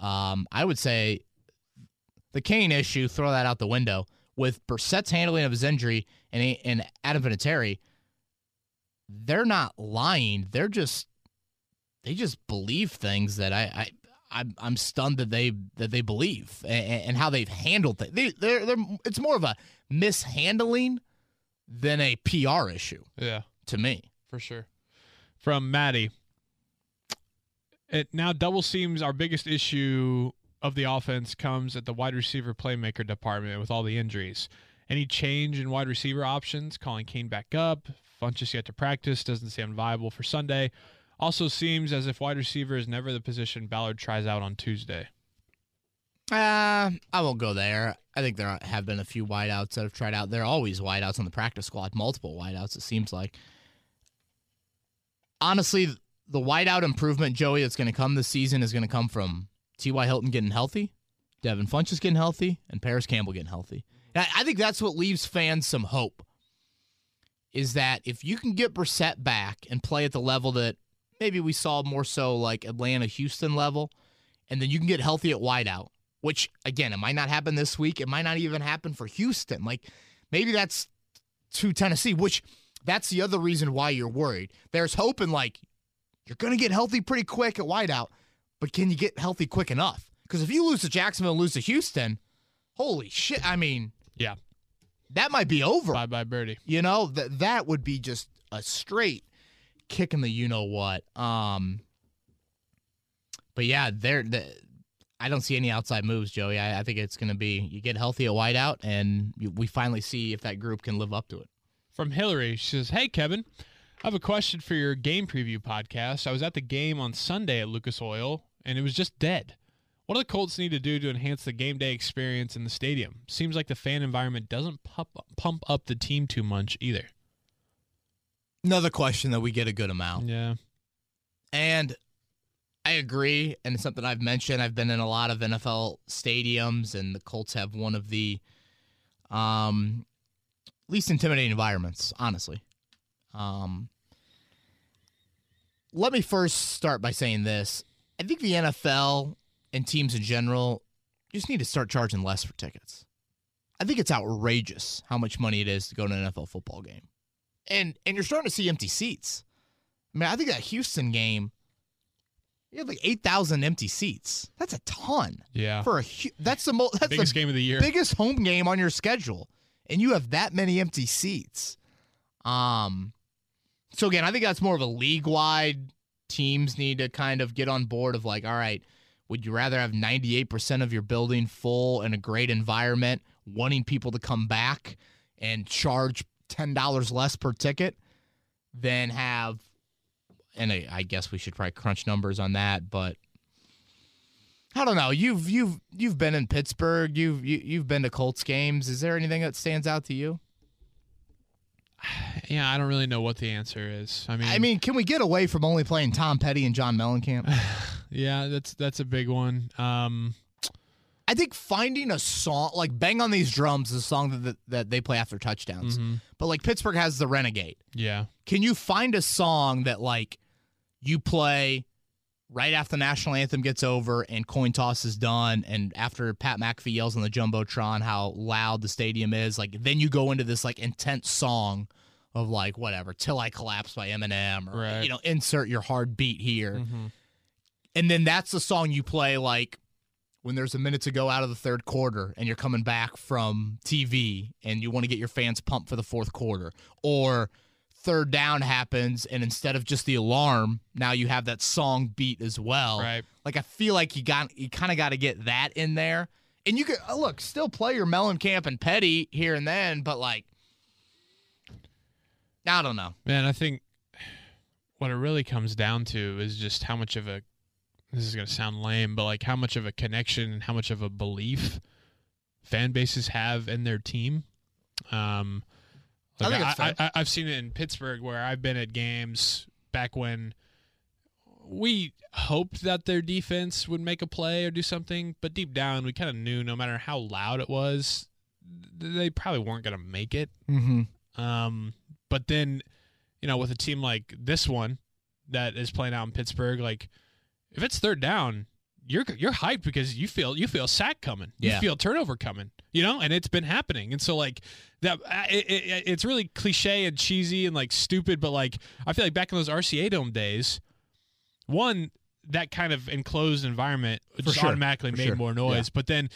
Um, I would say the Cain issue, throw that out the window. With Brissett's handling of his injury and, and Adam Vinatieri, they're not lying. They're just they just believe things that I, I I'm, I'm stunned that they that they believe and, and how they've handled things. They, they're, they're it's more of a mishandling than a PR issue Yeah. to me. for sure. From Maddie. It now double seems our biggest issue of the offense comes at the wide receiver playmaker department with all the injuries. Any change in wide receiver options, calling Cain back up, Funchess yet to practice, doesn't seem viable for Sunday. Also seems as if wide receiver is never the position Ballard tries out on Tuesday. Uh, I won't go there. I think there have been a few wideouts that have tried out. There are always wideouts on the practice squad, multiple wideouts, it seems like. Honestly, the wideout improvement, Joey, that's going to come this season is going to come from T.Y. Hilton getting healthy, Devin Funchess getting healthy, and Parris Campbell getting healthy. I think that's what leaves fans some hope. Is that if you can get Brissett back and play at the level that maybe we saw more so like Atlanta, Houston level, and then you can get healthy at wideout, which again, it might not happen this week. It might not even happen for Houston. Like maybe that's to Tennessee, which that's the other reason why you're worried. There's hope in like you're going to get healthy pretty quick at wideout, but can you get healthy quick enough? Because if you lose to Jacksonville lose to Houston, holy shit! I mean, Yeah. that might be over. Bye bye birdie. You know that that would be just a straight kick in the you know what. Um, but yeah, there. The, I don't see any outside moves, Joey. I, I think it's going to be you get healthy at wideout, and you, we finally see if that group can live up to it. From Hillary, she says, "Hey Kevin, I have a question for your game preview podcast. I was at the game on Sunday at Lucas Oil, and it was just dead. What do the Colts need to do to enhance the game day experience in the stadium? Seems like the fan environment doesn't pump pump up the team too much either. Another question that we get a good amount. Yeah, And I agree, and it's something I've mentioned. I've been in a lot of NFL stadiums, and the Colts have one of the um, least intimidating environments, honestly. Um, let me first start by saying this. I think the NFL and teams in general just need to start charging less for tickets. I think it's outrageous how much money it is to go to an NFL football game. And and you're starting to see empty seats. I mean, I think that Houston game, you had like eight thousand empty seats. That's a ton yeah. for a. That's the most. That's Biggest the game of the year. biggest home game on your schedule, and you have that many empty seats. Um, so again, I think that's more of a league wide. Teams need to kind of get on board of like, all right, would you rather have ninety eight percent of your building full and a great environment, wanting people to come back and charge ten dollars less per ticket, than have and I, I guess we should probably crunch numbers on that, but I don't know. You've you've you've been in Pittsburgh. You've you, you've been to Colts games. Is there anything that stands out to you? yeah, I don't really know what the answer is. I mean, I mean, can we get away from only playing Tom Petty and John Mellencamp? yeah, that's that's a big one. Um, I think finding a song like "Bang on These Drums" is a song that that, that they play after touchdowns. mhm. But like Pittsburgh has the Renegade. yeah, Can you find a song that like you play right after the national anthem gets over and coin toss is done, and after Pat McAfee yells on the jumbotron how loud the stadium is, like then you go into this like intense song of like whatever "Till I Collapse" by Eminem, or Right. you know insert your hard beat here, Mhm. and then that's the song you play like when there's a minute to go out of the third quarter and you're coming back from TV and you want to get your fans pumped for the fourth quarter or third down happens and instead of just the alarm now you have that song beat as well right. like i feel like you got you kind of got to get that in there and you could uh, look still play your mellencamp and petty here and then but like i don't know Man, I think what it really comes down to is just how much of a this is going to sound lame, but like how much of a connection and how much of a belief fan bases have in their team. Um, I like think it's I, fair. I, I've seen it in Pittsburgh where I've been at games back when we hoped that their defense would make a play or do something, but deep down we kind of knew no matter how loud it was, they probably weren't going to make it. mm-hmm. Um, but then, you know, with a team like this one that is playing out in Pittsburgh, like if it's third down, you're you're hyped because you feel you feel sack coming, Yeah. you feel turnover coming, you know, and it's been happening. And so like that, it, it, it's really cliche and cheesy and like stupid, but like I feel like back in those RCA Dome days, one that kind of enclosed environment just sure. automatically For made sure. more noise, but then.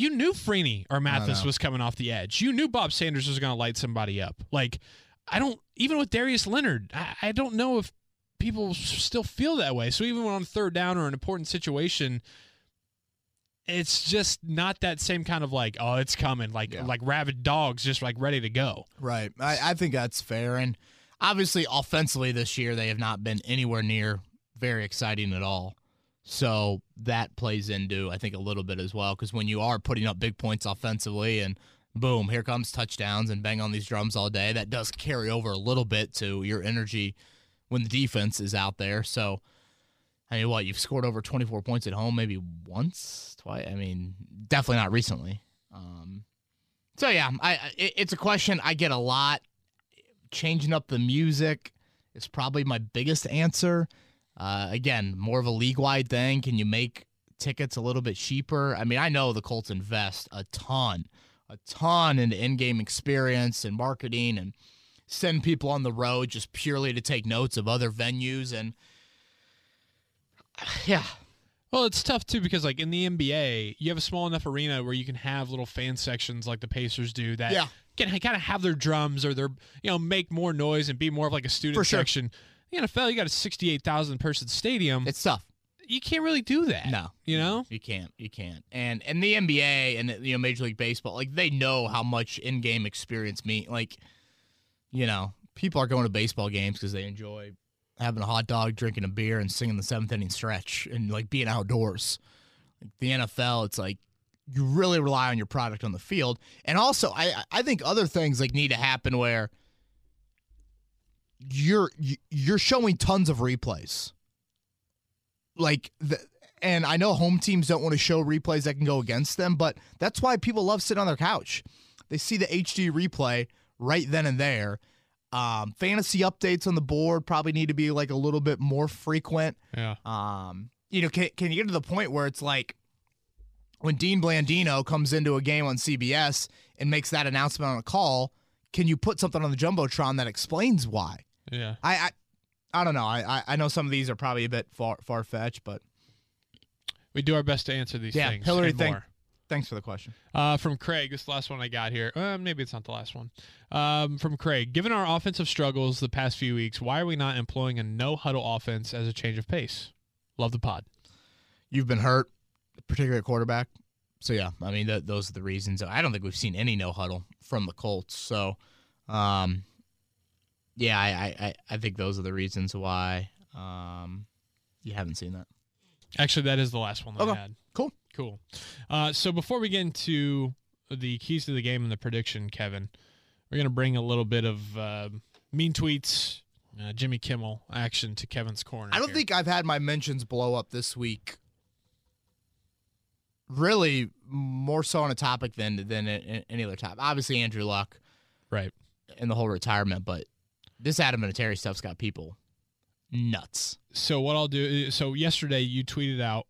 You knew Freeney or Mathis was coming off the edge. You knew Bob Sanders was going to light somebody up. Like, I don't even with Darius Leonard, I, I don't know if people still feel that way. So even when on third down or an important situation, it's just not that same kind of like, oh, it's coming, like Yeah. like rabid dogs just like ready to go. Right. I, I think that's fair. And obviously, offensively this year, they have not been anywhere near very exciting at all. So that plays into, I think, a little bit as well. Because when you are putting up big points offensively and boom, here comes touchdowns and bang on these drums all day, that does carry over a little bit to your energy when the defense is out there. So, I mean, what you've scored over 24 points at home, maybe once, twice. I mean, definitely not recently. Um, so yeah, I, I it, it's a question I get a lot. Changing up the music is probably my biggest answer. Uh, again, more of a league wide thing. Can you make tickets a little bit cheaper? I mean, I know the Colts invest a ton, a ton into in game experience and marketing and send people on the road just purely to take notes of other venues. And yeah, Well, it's tough too because like in the NBA, you have a small enough arena where you can have little fan sections like the Pacers do that Yeah. can kind of have their drums or their you know make more noise and be more of like a student For sure. section. The NFL, you got a sixty-eight thousand person stadium. it's tough. You can't really do that. No. you know. You can't. You can't. And and the NBA and you know Major League Baseball, like they know how much in-game experience mean. Like, you know, people are going to baseball games because they enjoy having a hot dog, drinking a beer, and singing the seventh inning stretch, and like being outdoors. Like the NFL, it's like you really rely on your product on the field, and also I I think other things like need to happen where you're you're showing tons of replays like the, and I know home teams don't want to show replays that can go against them, but that's why people love sitting on their couch. They see the HD replay right then and there. Um, fantasy updates on the board probably need to be like a little bit more frequent. Yeah. Um, you know, can, can you get to the point where it's like when Dean Blandino comes into a game on CBS and makes that announcement on a call, can you put something on the jumbotron that explains why? Yeah. I, I I don't know. I, I I know some of these are probably a bit far far fetched, but We do our best to answer these Yeah, things. Hillary, and thank- more. thanks for the question. Uh, from Craig, this is the last one I got here. Uh, maybe it's not the last one. Um, from Craig, given our offensive struggles the past few weeks, why are we not employing a no huddle offense as a change of pace? Love the pod. You've been hurt, particularly at quarterback. So yeah, I mean th- those are the reasons. I don't think we've seen any no huddle from the Colts. So, um, yeah, I, I I- I think those are the reasons why um you haven't seen that. Actually, that is the last one that I had. Cool. Cool. Uh, so before we get into the keys to the game and the prediction, Kevin, we're going to bring a little bit of uh, mean tweets, uh, Jimmy Kimmel action to Kevin's corner. I don't here. think I've had my mentions blow up this week. Really, more so on a topic than than any other topic. Obviously, Andrew Luck Right. and the whole retirement, but this Adam Vinatieri stuff's got people nuts. So what I'll do. So yesterday you tweeted out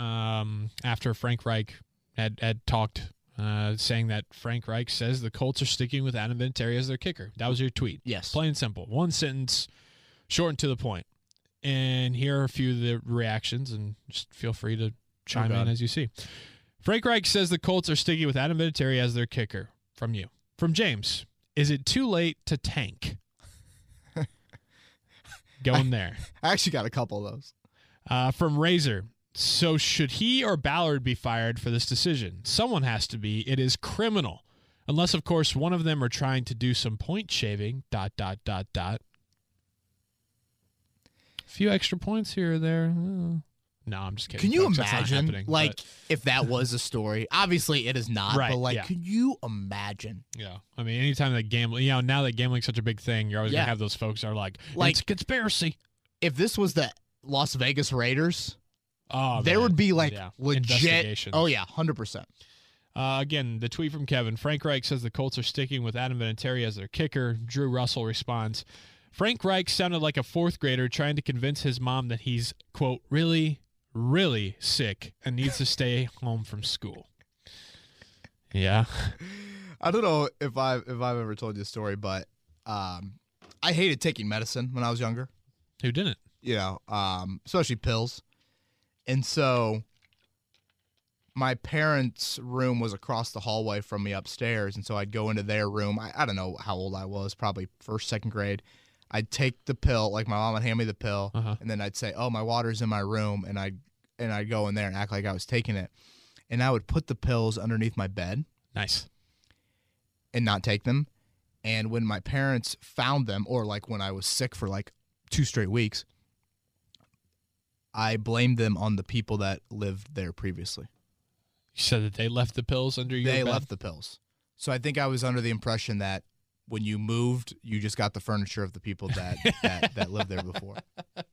um, after Frank Reich had had talked, uh, saying that Frank Reich says the Colts are sticking with Adam Vinatieri as their kicker. That was your tweet. Yes. Plain and simple. One sentence, short and to the point. And here are a few of the reactions, and just feel free to chime God. in as you see. Frank Reich says the Colts are sticking with Adam Vinatieri as their kicker. From you. From James. Is it too late to tank? Going there. I actually got a couple of those. Uh, from Razor. So should he or Ballard be fired for this decision? Someone has to be. It is criminal. Unless, of course, one of them are trying to do some point shaving. Dot dot dot dot. A few extra points here or there. Uh, no, I'm just kidding. Can you folks. Imagine, like, but, if that was a story? Obviously, it is not. Right, But like, yeah. can you imagine? yeah, I mean, anytime that gambling, you know, now that gambling's such a big thing, you're always Yeah. gonna have those folks that are like, Like- it's a conspiracy. If this was the Las Vegas Raiders, Oh, there man. would be like Yeah. legit. Oh yeah, hundred percent. Uh, again, the tweet from Kevin. Frank Reich says the Colts are sticking with Adam Vinatieri as their kicker. Drew Russell responds, Frank Reich sounded like a fourth grader trying to convince his mom that he's, quote, really, really sick and needs to stay home from school. Yeah. I don't know if I if I've ever told you a story, but um, I hated taking medicine when I was younger. Who didn't? you know, um, especially pills. And so my parents' room was across the hallway from me upstairs. And so I'd go into their room. I, I don't know how old I was, probably first, second grade. I'd take the pill, like my mom would hand me the pill, Uh-huh. and then I'd say, "Oh, my water's in my room," and I and I'd go in there and act like I was taking it, and I would put the pills underneath my bed Nice. and not take them. And when my parents found them, or like when I was sick for like two straight weeks, I blamed them on the people that lived there previously. You said that they left the pills under your they bed? left the pills. So I think I was under the impression that when you moved, you just got the furniture of the people that that, that lived there before.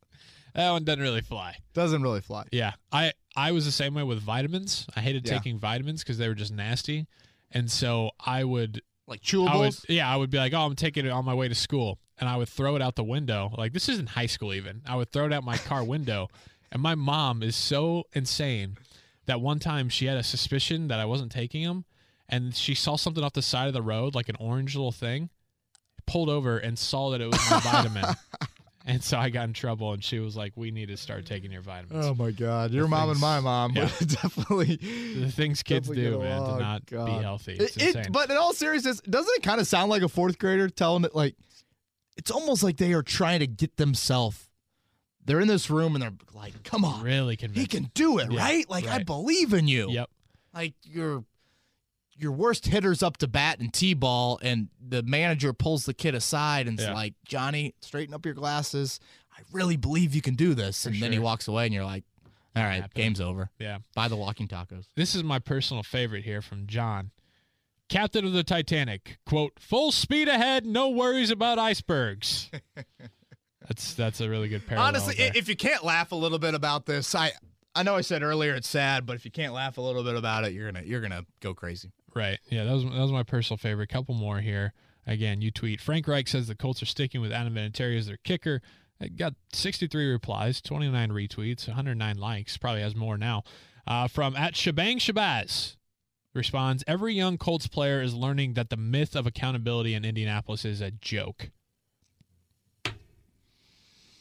That one doesn't really fly. Doesn't really fly. Yeah, I I was the same way with vitamins. I hated Yeah. taking vitamins because they were just nasty, and so I would, Like I would, chewables. yeah, I would be like, oh, I'm taking it on my way to school, and I would throw it out the window. Like this isn't high school even. I would throw it out my car window, and my mom is so insane that one time she had a suspicion that I wasn't taking them, and she saw something off the side of the road, like an orange little thing, pulled over and saw that it was my vitamin. And so I got in trouble, and she was like, "We need to start taking your vitamins." Oh my God! Your The mom and my mom yeah. definitely. the things kids do, man, to not be healthy. It's It- it- but in all seriousness, doesn't it kind of sound like a fourth grader telling it like it's almost like they are trying to get themselves. They're in this room and they're like, "Come on, really convinced. he can do it, Yeah, right? Like I believe in you." Yep. Like your your worst hitters up to bat in t-ball, and the manager pulls the kid aside and's Yeah. like, "Johnny, straighten up your glasses. I really believe you can do this." For and then he walks away, and you're like, "All right, game's over. Yeah. Buy the walking tacos." This is my personal favorite here from John. Captain of the Titanic, quote, full speed ahead, no worries about icebergs. that's that's a really good parallel. Honestly, there. if you can't laugh a little bit about this, I I know I said earlier it's sad, but if you can't laugh a little bit about it, you're gonna you're gonna go crazy. Right. Yeah, that was that was my personal favorite. Couple more here. Again, you tweet. Frank Reich says the Colts are sticking with Adam Vinatieri as their kicker. It got 63 replies, 29 retweets, 109 likes. Probably has more now. Uh, from at Shebang Shabazz responds: Every young Colts player is learning that the myth of accountability in Indianapolis is a joke.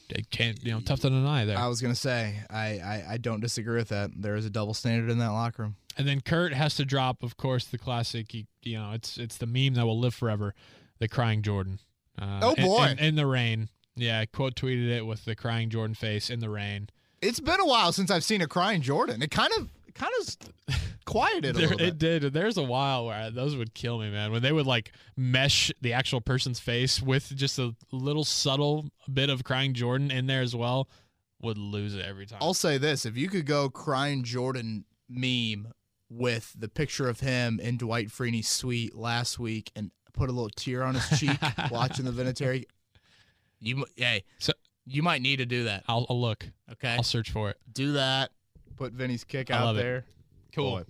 They can't, you know, tough to deny there. I was gonna say I, I I don't disagree with that. There is a double standard in that locker room. And then Kurt has to drop, of course, the classic. You, you know, it's it's the meme that will live forever, the crying Jordan. Uh, Oh, in- boy. In, in the rain. Yeah, I quote tweeted it with the crying Jordan face in the rain. It's been a while since I've seen a crying Jordan. It kind of kind of quieted a There, it did. There's a while where those would kill me, man. When they would like mesh the actual person's face with just a little subtle bit of crying Jordan in there as well, would lose it every time. I'll say this: if you could go crying Jordan meme with the picture of him in Dwight Freeney's suite last week and put a little tear on his cheek watching the Vinatieri, you hey, So- you might need to do that. I'll, I'll look. Okay, I'll search for it. do that. Put Vinny's kick I out love it. there. Cool. Boy.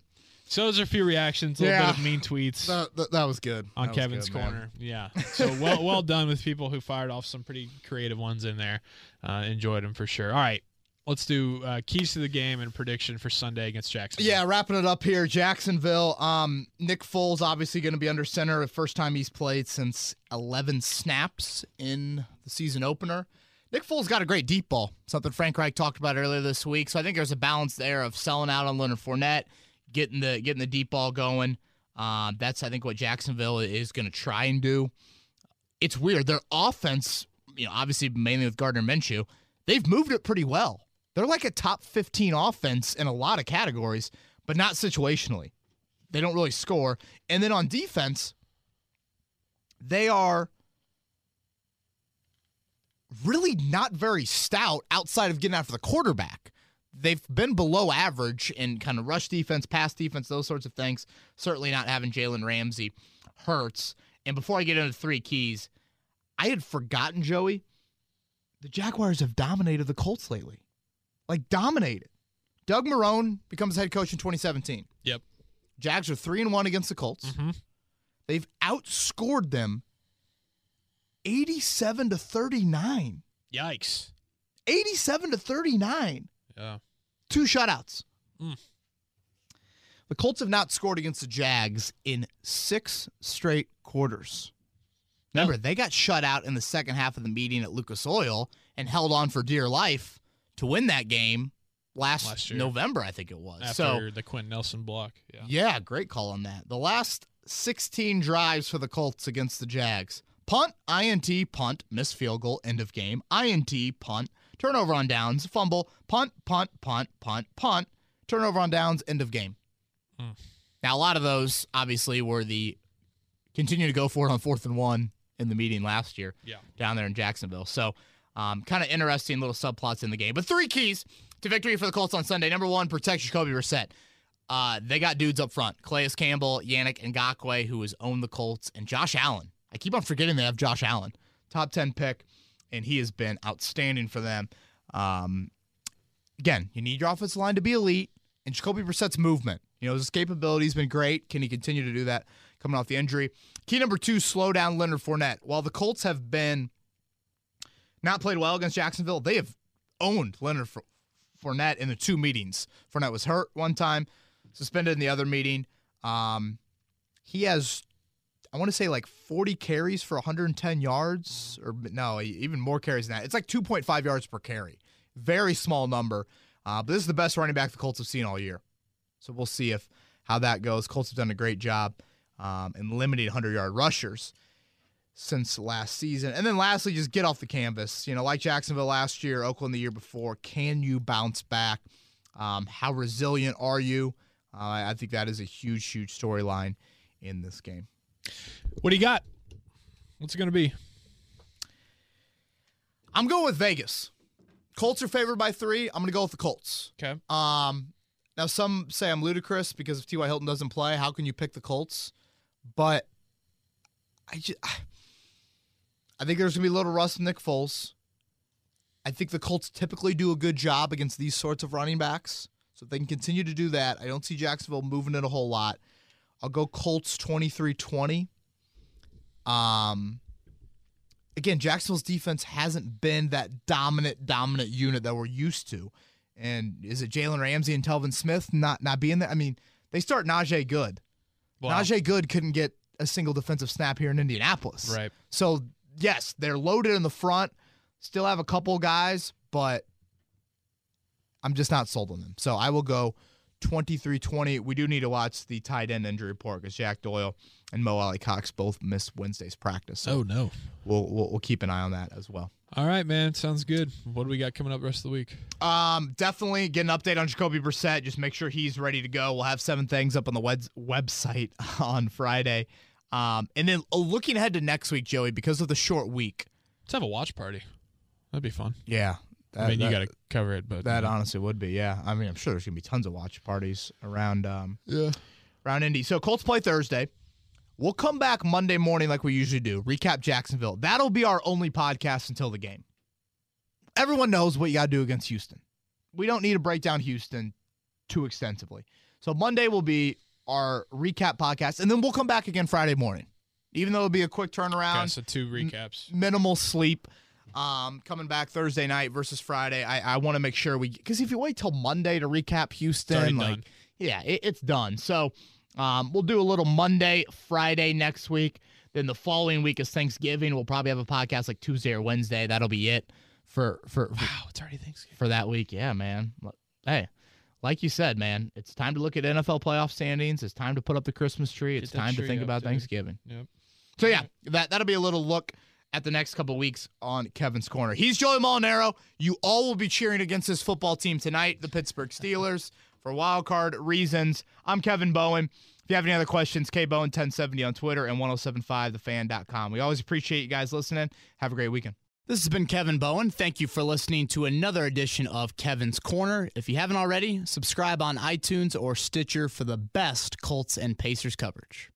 So those are a few reactions, a little Yeah. bit of mean tweets. That, that, that was good. on That was Kevin's good, man. corner. Yeah. So well well done with people who fired off some pretty creative ones in there. Uh, enjoyed them for sure. All right. Let's do uh, keys to the game and prediction for Sunday against Jackson. Yeah, wrapping it up here. Jacksonville. Um, Nick Foles obviously going to be under center. The first time he's played since 11 snaps in the season opener. Nick Foles got a great deep ball, something Frank Reich talked about earlier this week. So I think there's a balance there of selling out on Leonard Fournette, getting the getting the deep ball going. Um, that's I think what Jacksonville is going to try and do. It's weird. Their offense, you know, obviously mainly with Gardner Minshew, they've moved it pretty well. They're like a top 15 offense in a lot of categories, but not situationally. They don't really score. And then on defense, they are really not very stout outside of getting after the quarterback. They've been below average in kind of rush defense, pass defense, those sorts of things. Certainly not having Jalen Ramsey hurts. And before I get into three keys, I had forgotten, Joey, the Jaguars have dominated the Colts lately. Like, dominated. Doug Marrone becomes head coach in 2017. Yep. Jags are 3 and 1 against the Colts. hmm They've outscored them 87 to 39. Yikes. 87 to 39. Yeah. Two shutouts. Mm. The Colts have not scored against the Jags in six straight quarters. Remember, they got shut out in the second half of the meeting at Lucas Oil and held on for dear life to win that game last, Last year. November, I think it was. After so, the Quenton Nelson block. Yeah. yeah, great call on that. The last 16 drives for the Colts against the Jags. Punt, INT, punt, missed field goal, end of game. INT, punt, turnover on downs, fumble, punt, punt, punt, punt, punt, turnover on downs, end of game. Hmm. Now, a lot of those obviously were the continue to go for it on fourth and one in the meeting last year Yeah. down there in Jacksonville. So, um, kind of interesting little subplots in the game. But three keys to victory for the Colts on Sunday. Number one, protect Jacoby Brissett. Uh, they got dudes up front: Calais Campbell, Yannick Ngakoue, who has owned the Colts, and Josh Allen I keep on forgetting they have Josh Allen, top 10 pick, and he has been outstanding for them. Um, again, you need your offensive line to be elite, and Jacoby Brissett's movement. You know, his escapability has been great. Can he continue to do that coming off the injury? Key number two, slow down Leonard Fournette. While the Colts have been not played well against Jacksonville, they have owned Leonard Fournette in the two meetings. Fournette was hurt one time, suspended in the other meeting. Um, he has, I want to say, like 40 carries for 110 yards, or no, even more carries than that. It's like 2.5 yards per carry. Very small number. Uh, but this is the best running back the Colts have seen all year. So we'll see if how that goes. Colts have done a great job um, in limiting 100 yard rushers since last season. And then lastly, just get off the canvas. You know, like Jacksonville last year, Oakland the year before. Can you bounce back? Um, how resilient are you? Uh, I think that is a huge, huge storyline in this game. What do you got? What's it going to be? I'm going with Vegas. Colts are favored by three. I'm going to go with the Colts. Okay. Um, now some say I'm ludicrous because if T.Y. Hilton doesn't play, how can you pick the Colts? But I just, I think there's going to be a little rust in Nick Foles. I think the Colts typically do a good job against these sorts of running backs. So if they can continue to do that, I don't see Jacksonville moving it a whole lot. I'll go Colts 23-20. Um again, Jacksonville's defense hasn't been that dominant, dominant unit that we're used to. And is it Jalen Ramsey and Telvin Smith not not being there? I mean, they start Najee Goode. Wow. Najee Goode couldn't get a single defensive snap here in Indianapolis. Right. So yes, they're loaded in the front. Still have a couple guys, but I'm just not sold on them. So I will go 23-20. We do need to watch the tight end injury report because Jack Doyle and Mo Alie-Cox both missed Wednesday's practice. So oh no, we'll, we'll, we'll keep an eye on that as well. All right, man. Sounds good. What do we got coming up rest of the week? Um, definitely get an update on Jacoby Brissett. Just make sure he's ready to go. We'll have seven things up on the web- website on Friday. Um, and then uh, looking ahead to next week, Joey, because of the short week. Let's have a watch party. That'd be fun. Yeah. That, I mean, you got to cover it, but that honestly would be. Yeah. I mean, I'm sure there's gonna be tons of watch parties around. Um, yeah. Around Indy. So Colts play Thursday. We'll come back Monday morning like we usually do. Recap Jacksonville. That'll be our only podcast until the game. Everyone knows what you got to do against Houston. We don't need to break down Houston too extensively. So Monday will be our recap podcast, and then we'll come back again Friday morning. Even though it'll be a quick turnaround. Okay, so two recaps. M- minimal sleep. Um, coming back Thursday night versus Friday. I, I want to make sure we because if you wait till Monday to recap Houston, like done. yeah, it, it's done. So um, we'll do a little Monday, Friday next week. Then the following week is Thanksgiving. We'll probably have a podcast like Tuesday or Wednesday. That'll be it for for, for wow. It's already Thanksgiving for that week. Yeah, man. Hey, like you said, man, it's time to look at NFL playoff standings. It's time to put up the Christmas tree. It's time to think about dude. Thanksgiving. Yep. So yeah, that that'll be a little look at the next couple weeks on Kevin's Corner. He's Joey Molinaro. You all will be cheering against this football team tonight, the Pittsburgh Steelers for wild card reasons. I'm Kevin Bowen. If you have any other questions, kbowen1070 on Twitter and 1075thefan.com. We always appreciate you guys listening. Have a great weekend. This has been Kevin Bowen. Thank you for listening to another edition of Kevin's Corner. If you haven't already, subscribe on iTunes or Stitcher for the best Colts and Pacers coverage.